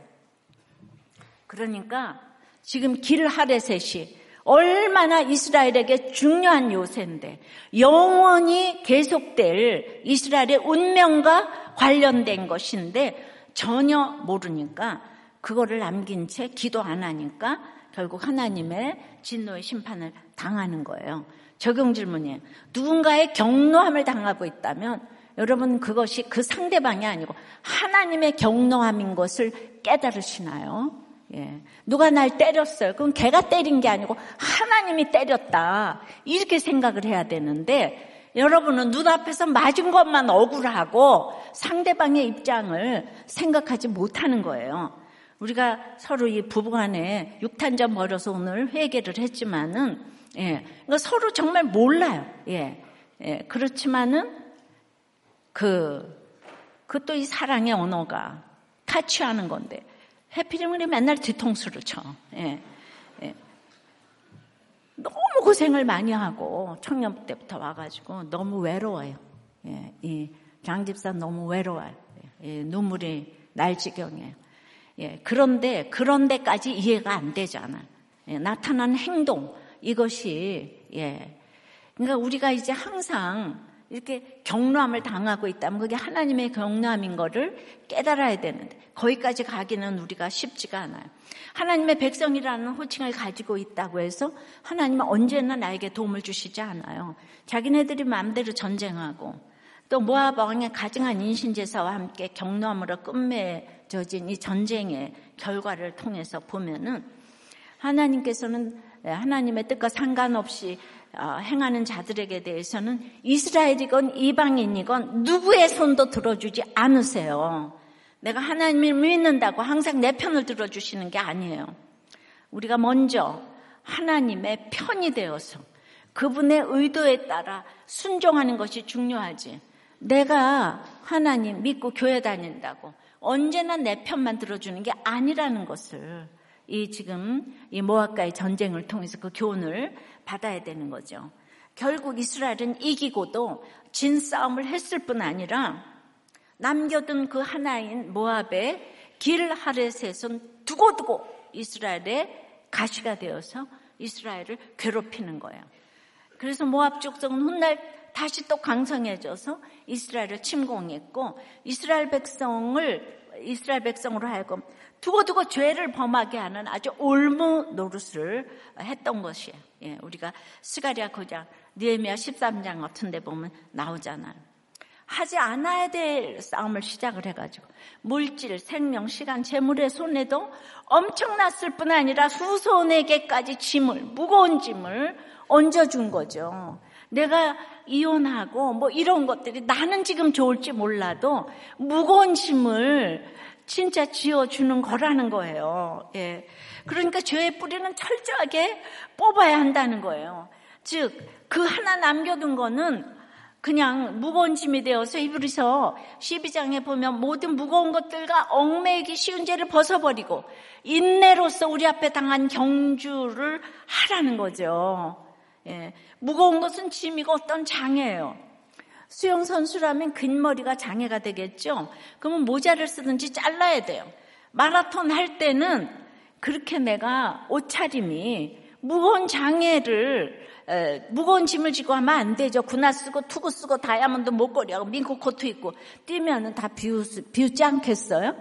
그러니까 지금 길 하레셋이 얼마나 이스라엘에게 중요한 요새인데 영원히 계속될 이스라엘의 운명과 관련된 것인데 전혀 모르니까 그거를 남긴 채 기도 안 하니까 결국 하나님의 진노의 심판을 당하는 거예요. 적용 질문이에요. 누군가의 경노함을 당하고 있다면 여러분 그것이 그 상대방이 아니고 하나님의 경노함인 것을 깨달으시나요? 예. 누가 날 때렸어요. 그럼 걔가 때린 게 아니고 하나님이 때렸다. 이렇게 생각을 해야 되는데 여러분은 눈앞에서 맞은 것만 억울하고 상대방의 입장을 생각하지 못하는 거예요. 우리가 서로 이 부부간에 육탄전 벌여서 오늘 회개를 했지만은 예, 그러니까 서로 정말 몰라요. 예, 예 그렇지만은 그그또이 사랑의 언어가 타치하는 건데 해피리면 맨날 뒤통수를 쳐. 예, 예. 너무 고생을 많이 하고 청년 때부터 와가지고 너무 외로워요. 예, 이 장 집사 너무 외로워요. 예, 눈물이 날 지경이에요. 예, 그런데 그런 데까지 이해가 안 되잖아. 예, 나타난 행동 이것이 예. 그러니까 우리가 이제 항상 이렇게 경로함을 당하고 있다면 그게 하나님의 경로함인 거를 깨달아야 되는데 거기까지 가기는 우리가 쉽지가 않아요. 하나님의 백성이라는 호칭을 가지고 있다고 해서 하나님은 언제나 나에게 도움을 주시지 않아요. 자기네들이 마음대로 전쟁하고 또 모압 왕의 가증한 인신제사와 함께 경로함으로 끝맺 어진 이 전쟁의 결과를 통해서 보면은 하나님께서는 하나님의 뜻과 상관없이 어, 행하는 자들에게 대해서는 이스라엘이건 이방인이건 누구의 손도 들어주지 않으세요. 내가 하나님을 믿는다고 항상 내 편을 들어주시는 게 아니에요. 우리가 먼저 하나님의 편이 되어서 그분의 의도에 따라 순종하는 것이 중요하지. 내가 하나님 믿고 교회 다닌다고 언제나 내 편만 들어주는 게 아니라는 것을 이 지금 이 모압과의 전쟁을 통해서 그 교훈을 받아야 되는 거죠. 결국 이스라엘은 이기고도 진 싸움을 했을 뿐 아니라 남겨둔 그 하나인 모압의 길 하렛에선 두고두고 이스라엘의 가시가 되어서 이스라엘을 괴롭히는 거예요. 그래서 모압 족속은 훗날 다시 또 강성해져서 이스라엘을 침공했고 이스라엘 백성을 이스라엘 백성으로 하여금 두고두고 죄를 범하게 하는 아주 올무 노릇을 했던 것이에요. 예, 우리가 스가리아 거장 니에미아 13장 같은 데 보면 나오잖아요. 하지 않아야 될 싸움을 시작을 해가지고 물질, 생명, 시간, 재물의 손에도 엄청났을 뿐 아니라 후손에게까지 짐을 무거운 짐을 얹어준 거죠. 내가 이혼하고 뭐 이런 것들이 나는 지금 좋을지 몰라도 무거운 짐을 진짜 지어주는 거라는 거예요. 예. 그러니까 죄의 뿌리는 철저하게 뽑아야 한다는 거예요. 즉, 그 하나 남겨둔 거는 그냥 무거운 짐이 되어서 이브리서 12장에 보면 모든 무거운 것들과 얽매이기 쉬운 죄를 벗어버리고 인내로서 우리 앞에 당한 경주를 하라는 거죠. 예. 무거운 것은 짐이고 어떤 장애예요. 수영 선수라면 근머리가 장애가 되겠죠. 그러면 모자를 쓰든지 잘라야 돼요. 마라톤 할 때는 그렇게 내가 옷차림이 무거운 장애를 에, 무거운 짐을 지고 하면 안 되죠. 군화 쓰고 투구 쓰고 다이아몬드 목걸이하고 민코 코트 입고 뛰면은 다 비우, 비웃지 않겠어요?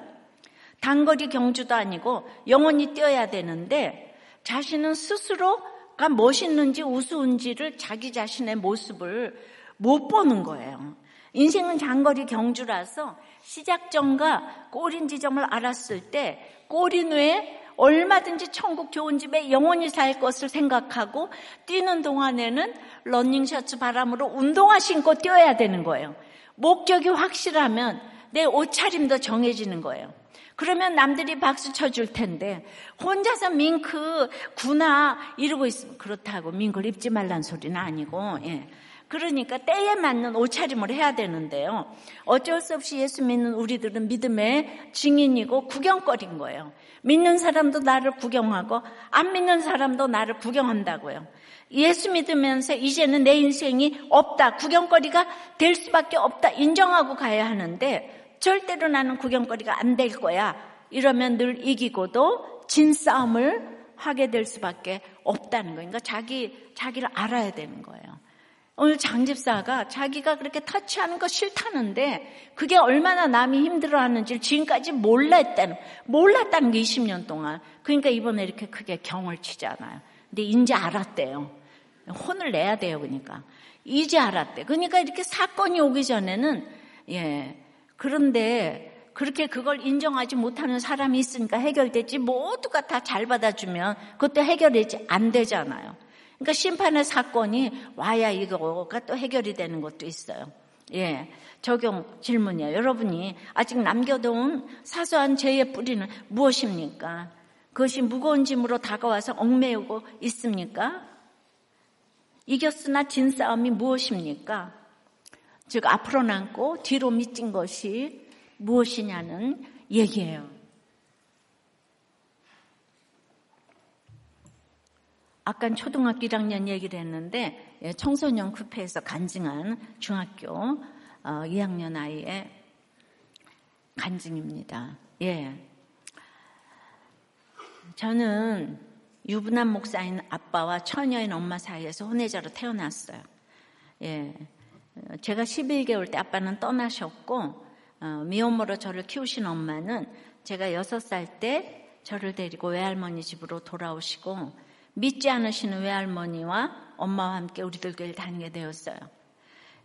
단거리 경주도 아니고 영원히 뛰어야 되는데 자신은 스스로 가 멋있는지 우스운지를 자기 자신의 모습을 못 보는 거예요. 인생은 장거리 경주라서 시작 점과 꼬린 지점을 알았을 때 꼬린 후에 얼마든지 천국 좋은 집에 영원히 살 것을 생각하고 뛰는 동안에는 러닝 셔츠 바람으로 운동화 신고 뛰어야 되는 거예요. 목적이 확실하면 내 옷차림도 정해지는 거예요. 그러면 남들이 박수 쳐줄 텐데 혼자서 밍크 구나 이러고 있으면 그렇다고 밍크를 입지 말란 소리는 아니고 예. 그러니까 때에 맞는 옷차림을 해야 되는데요. 어쩔 수 없이 예수 믿는 우리들은 믿음의 증인이고 구경거리인 거예요. 믿는 사람도 나를 구경하고 안 믿는 사람도 나를 구경한다고요. 예수 믿으면서 이제는 내 인생이 없다. 구경거리가 될 수밖에 없다. 인정하고 가야 하는데 절대로 나는 구경거리가 안 될 거야. 이러면 늘 이기고도 진 싸움을 하게 될 수밖에 없다는 거예요. 그러니까 자기, 자기를 알아야 되는 거예요. 오늘 장집사가 자기가 그렇게 터치하는 거 싫다는데 그게 얼마나 남이 힘들어하는지를 지금까지 몰랐다는 몰랐다는 게 20년 동안 그러니까 이번에 이렇게 크게 경을 치잖아요. 근데 이제 알았대요. 혼을 내야 돼요. 그러니까 이제 알았대. 그러니까 이렇게 사건이 오기 전에는 예 그런데 그렇게 그걸 인정하지 못하는 사람이 있으니까 해결됐지 모두가 다 잘 받아주면 그것도 해결되지 안 되잖아요. 그러니까 심판의 사건이 와야 이거가 또 해결이 되는 것도 있어요. 예. 적용 질문이에요. 여러분이 아직 남겨둔 사소한 죄의 뿌리는 무엇입니까? 그것이 무거운 짐으로 다가와서 얽매우고 있습니까? 이겼으나 진 싸움이 무엇입니까? 즉, 앞으로 남고 뒤로 미친 것이 무엇이냐는 얘기예요. 아까 초등학교 1학년 얘기를 했는데 예, 청소년 쿠페에서 간증한 중학교 2학년 어, 아이의 간증입니다. 예. 저는 유부남 목사인 아빠와 처녀인 엄마 사이에서 혼외자로 태어났어요. 예. 제가 11개월 때 아빠는 떠나셨고 어, 미혼모로 저를 키우신 엄마는 제가 6살 때 저를 데리고 외할머니 집으로 돌아오시고 믿지 않으시는 외할머니와 엄마와 함께 우리들 교회를 다니게 되었어요.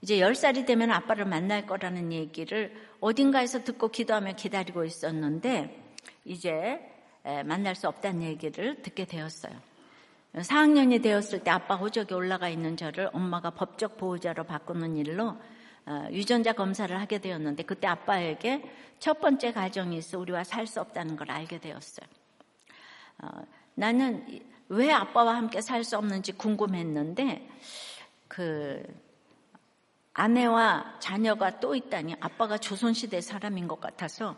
이제 10살이 되면 아빠를 만날 거라는 얘기를 어딘가에서 듣고 기도하며 기다리고 있었는데 이제 만날 수 없다는 얘기를 듣게 되었어요. 4학년이 되었을 때 아빠 호적에 올라가 있는 저를 엄마가 법적 보호자로 바꾸는 일로 어, 유전자 검사를 하게 되었는데 그때 아빠에게 첫 번째 가정이 있어 우리와 살 수 없다는 걸 알게 되었어요. 어, 나는 왜 아빠와 함께 살 수 없는지 궁금했는데 그 아내와 자녀가 또 있다니 아빠가 조선시대 사람인 것 같아서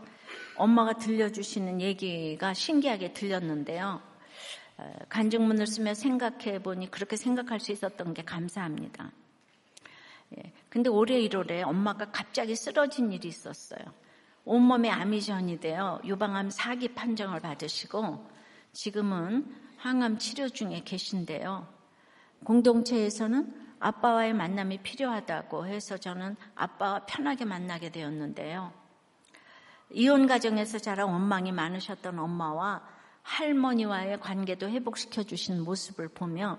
엄마가 들려주시는 얘기가 신기하게 들렸는데요. 어, 간증문을 쓰며 생각해 보니 그렇게 생각할 수 있었던 게 감사합니다. 예, 근데 올해 1월에 엄마가 갑자기 쓰러진 일이 있었어요. 온몸에 암이 전이 되어 유방암 4기 판정을 받으시고 지금은 항암 치료 중에 계신데요. 공동체에서는 아빠와의 만남이 필요하다고 해서 저는 아빠와 편하게 만나게 되었는데요. 이혼 가정에서 자라 원망이 많으셨던 엄마와 할머니와의 관계도 회복시켜 주신 모습을 보며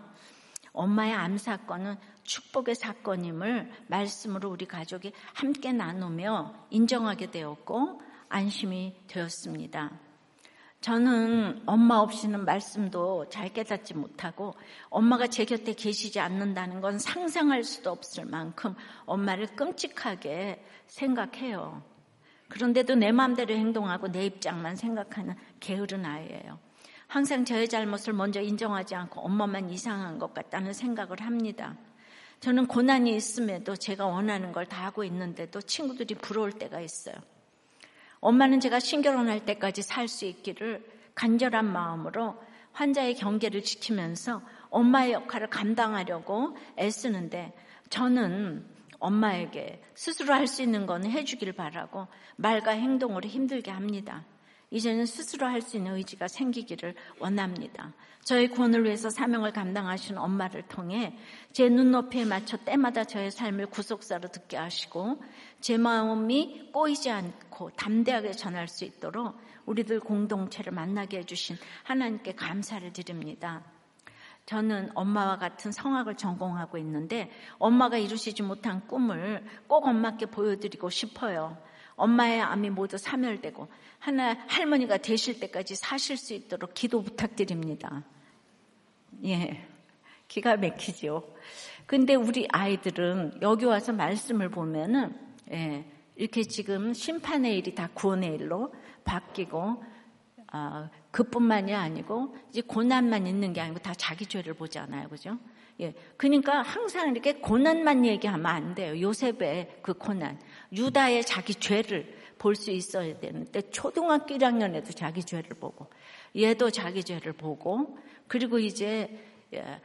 엄마의 암 사건은 축복의 사건임을 말씀으로 우리 가족이 함께 나누며 인정하게 되었고 안심이 되었습니다. 저는 엄마 없이는 말씀도 잘 깨닫지 못하고 엄마가 제 곁에 계시지 않는다는 건 상상할 수도 없을 만큼 엄마를 끔찍하게 생각해요. 그런데도 내 마음대로 행동하고 내 입장만 생각하는 게으른 아이예요. 항상 저의 잘못을 먼저 인정하지 않고 엄마만 이상한 것 같다는 생각을 합니다. 저는 고난이 있음에도 제가 원하는 걸 다 하고 있는데도 친구들이 부러울 때가 있어요. 엄마는 제가 신결혼할 때까지 살 수 있기를 간절한 마음으로 환자의 경계를 지키면서 엄마의 역할을 감당하려고 애쓰는데 저는 엄마에게 스스로 할 수 있는 건 해주길 바라고 말과 행동으로 힘들게 합니다. 이제는 스스로 할 수 있는 의지가 생기기를 원합니다. 저의 구원을 위해서 사명을 감당하시는 엄마를 통해 제 눈높이에 맞춰 때마다 저의 삶을 구속사로 듣게 하시고 제 마음이 꼬이지 않고 담대하게 전할 수 있도록 우리들 공동체를 만나게 해주신 하나님께 감사를 드립니다. 저는 엄마와 같은 성악을 전공하고 있는데 엄마가 이루시지 못한 꿈을 꼭 엄마께 보여드리고 싶어요. 엄마의 암이 모두 사멸되고 하나 할머니가 되실 때까지 사실 수 있도록 기도 부탁드립니다. 예. 기가 막히죠. 근데 우리 아이들은 여기 와서 말씀을 보면은 예, 이렇게 지금 심판의 일이 다 구원의 일로 바뀌고 아, 그뿐만이 아니고 이제 고난만 있는 게 아니고 다 자기 죄를 보잖아요, 그죠? 예, 그러니까 항상 이렇게 고난만 얘기하면 안 돼요. 요셉의 그 고난, 유다의 자기 죄를 볼 수 있어야 되는데 초등학교 1학년에도 자기 죄를 보고 얘도 자기 죄를 보고 그리고 이제 예,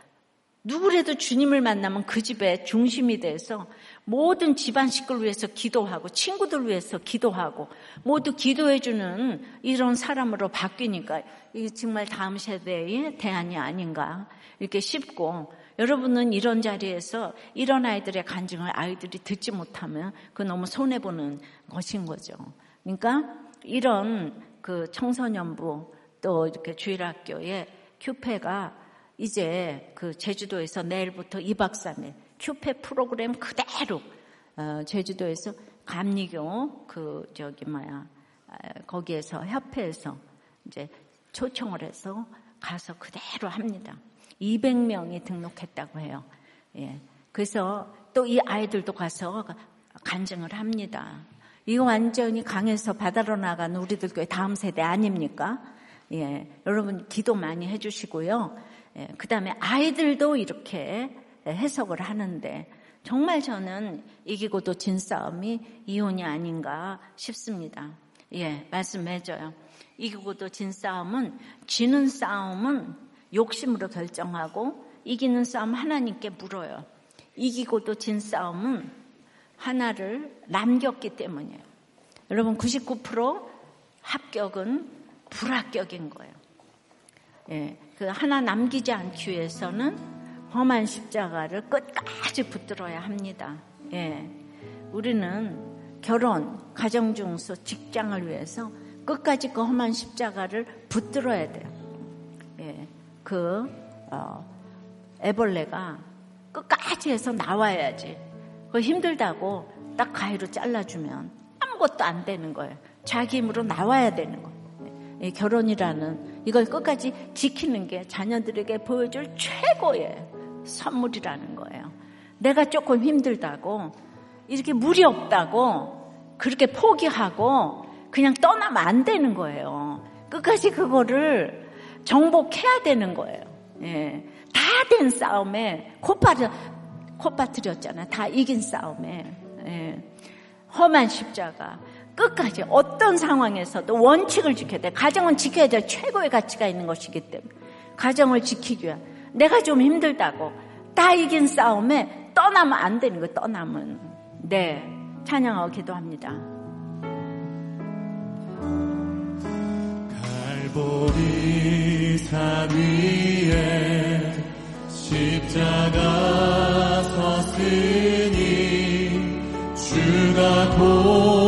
누구라도 주님을 만나면 그 집의 중심이 돼서 모든 집안 식구를 위해서 기도하고 친구들 위해서 기도하고 모두 기도해주는 이런 사람으로 바뀌니까 이게 정말 다음 세대의 대안이 아닌가 이렇게 싶고 여러분은 이런 자리에서 이런 아이들의 간증을 아이들이 듣지 못하면 그 너무 손해 보는 것인 거죠. 그러니까 이런 그 청소년부 또 이렇게 주일학교에 큐페가 이제 그 제주도에서 내일부터 2박 3일 큐페 프로그램 그대로 어, 제주도에서 감리교 그 저기 뭐야 거기에서 협회에서 이제 초청을 해서 가서 그대로 합니다. 200명이 등록했다고 해요. 예. 그래서 또 이 아이들도 가서 간증을 합니다. 이거 완전히 강에서 바다로 나가는 우리들 교회 다음 세대 아닙니까? 예. 여러분 기도 많이 해주시고요. 예. 그 다음에 아이들도 이렇게 해석을 하는데 정말 저는 이기고도 진 싸움이 이혼이 아닌가 싶습니다. 예, 말씀해줘요. 이기고도 진 싸움은, 지는 싸움은 욕심으로 결정하고 이기는 싸움 하나님께 물어요. 이기고도 진 싸움은 하나를 남겼기 때문이에요. 여러분 99% 합격은 불합격인 거예요. 예, 그 하나 남기지 않기 위해서는 험한 십자가를 끝까지 붙들어야 합니다. 예, 우리는 결혼, 가정 중서, 직장을 위해서 끝까지 그 험한 십자가를 붙들어야 돼요. 예, 그 어, 애벌레가 끝까지 해서 나와야지. 그 힘들다고 딱 가위로 잘라주면 아무것도 안 되는 거예요. 자기 힘으로 나와야 되는 거예요. 결혼이라는 이걸 끝까지 지키는 게 자녀들에게 보여줄 최고의 선물이라는 거예요. 내가 조금 힘들다고 이렇게 무리 없다고 그렇게 포기하고 그냥 떠나면 안 되는 거예요. 끝까지 그거를 정복해야 되는 거예요. 예. 다 된 싸움에 코빠져 콧바트렸잖아. 다 이긴 싸움에. 예. 험한 십자가. 끝까지 어떤 상황에서도 원칙을 지켜야 돼. 가정은 지켜야 될 최고의 가치가 있는 것이기 때문에. 가정을 지키기 위한. 내가 좀 힘들다고. 다 이긴 싸움에 떠나면 안 되는 거예요. 떠나면. 네. 찬양하고 기도합니다. 갈보리 산 위에 십자가 섰으니 주가 고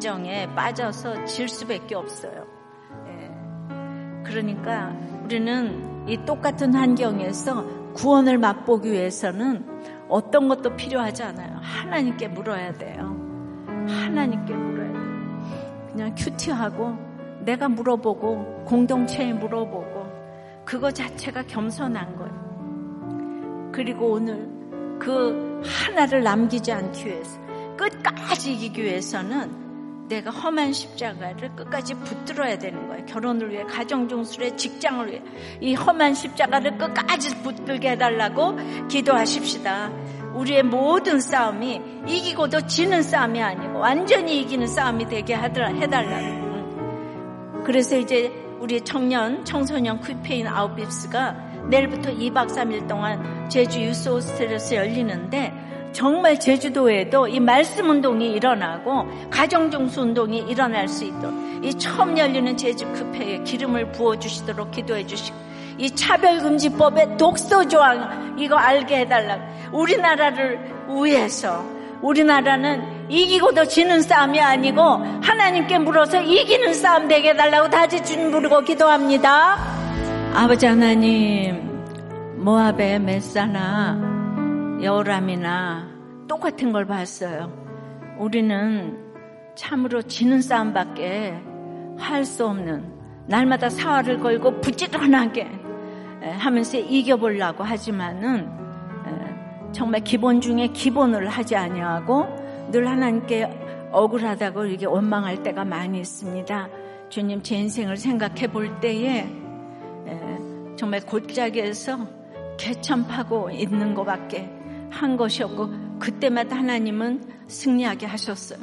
함정에 빠져서 질 수밖에 없어요. 예. 그러니까 우리는 이 똑같은 환경에서 구원을 맛보기 위해서는 어떤 것도 필요하지 않아요. 하나님께 물어야 돼요. 하나님께 물어야 돼요. 그냥 큐티하고 내가 물어보고 공동체에 물어보고 그거 자체가 겸손한 거예요. 그리고 오늘 그 하나를 남기지 않기 위해서 끝까지 이기기 위해서는 내가 험한 십자가를 끝까지 붙들어야 되는 거예요. 결혼을 위해, 가정중수를 위해, 직장을 위해 이 험한 십자가를 끝까지 붙들게 해달라고 기도하십시다. 우리의 모든 싸움이 이기고도 지는 싸움이 아니고 완전히 이기는 싸움이 되게 하더라- 해달라고. 그래서 이제 우리 청년, 청소년 퀴페인 아웃비스가 내일부터 2박 3일 동안 제주 유스 호스텔에서 열리는데 정말 제주도에도 이 말씀 운동이 일어나고 가정종수 운동이 일어날 수 있도록 이 처음 열리는 제주 퀴페에 기름을 부어 주시도록 기도해 주시고 이 차별금지법의 독소 조항 이거 알게 해달라고 우리나라를 위해서 우리나라는 이기고도 지는 싸움이 아니고 하나님께 물어서 이기는 싸움 되게 해달라고 다시 주님 부르고 기도합니다. 아버지 하나님 모압의 메사나 여람이나 똑같은 걸 봤어요. 우리는 참으로 지는 싸움밖에 할 수 없는 날마다 사활을 걸고 부지런하게 하면서 이겨보려고 하지만은 정말 기본 중에 기본을 하지 아니하고 늘 하나님께 억울하다고 이렇게 원망할 때가 많이 있습니다. 주님 제 인생을 생각해 볼 때에 정말 골짜기에서 개천파고 있는 것밖에 한 것이 없고 그때마다 하나님은 승리하게 하셨어요.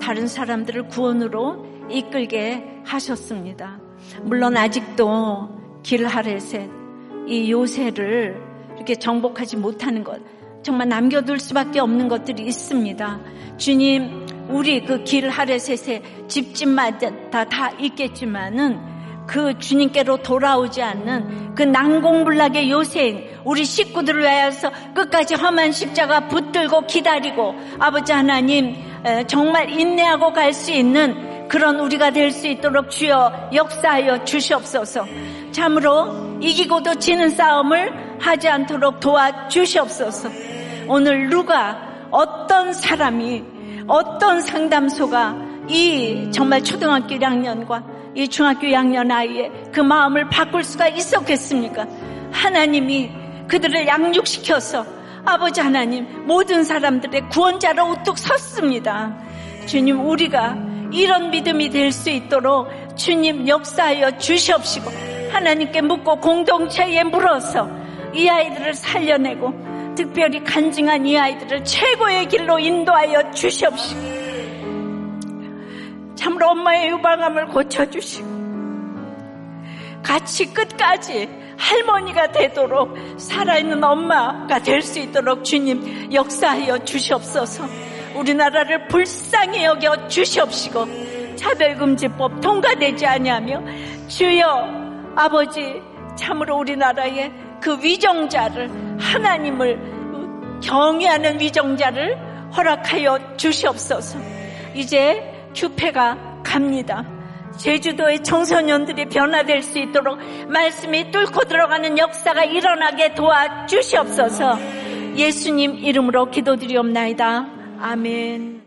다른 사람들을 구원으로 이끌게 하셨습니다. 물론 아직도 길하레셋 이 요새를 이렇게 정복하지 못하는 것 정말 남겨둘 수밖에 없는 것들이 있습니다. 주님 우리 그 길 하레셋에 집집마다 다, 다 있겠지만은 그 주님께로 돌아오지 않는 그 난공불락의 요새인 우리 식구들을 위하여서 끝까지 험한 십자가 붙들고 기다리고 아버지 하나님 정말 인내하고 갈 수 있는 그런 우리가 될 수 있도록 주여 역사하여 주시옵소서. 참으로 이기고도 지는 싸움을 하지 않도록 도와주시옵소서. 오늘 누가 어떤 사람이 어떤 상담소가 이 정말 초등학교 1학년과 이 중학교 2학년 아이의 그 마음을 바꿀 수가 있었겠습니까? 하나님이 그들을 양육시켜서 아버지 하나님 모든 사람들의 구원자로 우뚝 섰습니다. 주님 우리가 이런 믿음이 될 수 있도록 주님 역사하여 주시옵시고 하나님께 묻고 공동체에 물어서 이 아이들을 살려내고 특별히 간증한 이 아이들을 최고의 길로 인도하여 주시옵시고 참으로 엄마의 유방암을 고쳐주시고 같이 끝까지 할머니가 되도록 살아있는 엄마가 될 수 있도록 주님 역사하여 주시옵소서. 우리나라를 불쌍히 여겨 주시옵시고 차별금지법 통과되지 아니하며 주여 아버지 참으로 우리나라의 그 위정자를 하나님을 경외하는 위정자를 허락하여 주시옵소서. 이제 규패가 갑니다. 제주도의 청소년들이 변화될 수 있도록 말씀이 뚫고 들어가는 역사가 일어나게 도와주시옵소서 예수님 이름으로 기도드리옵나이다. 아멘.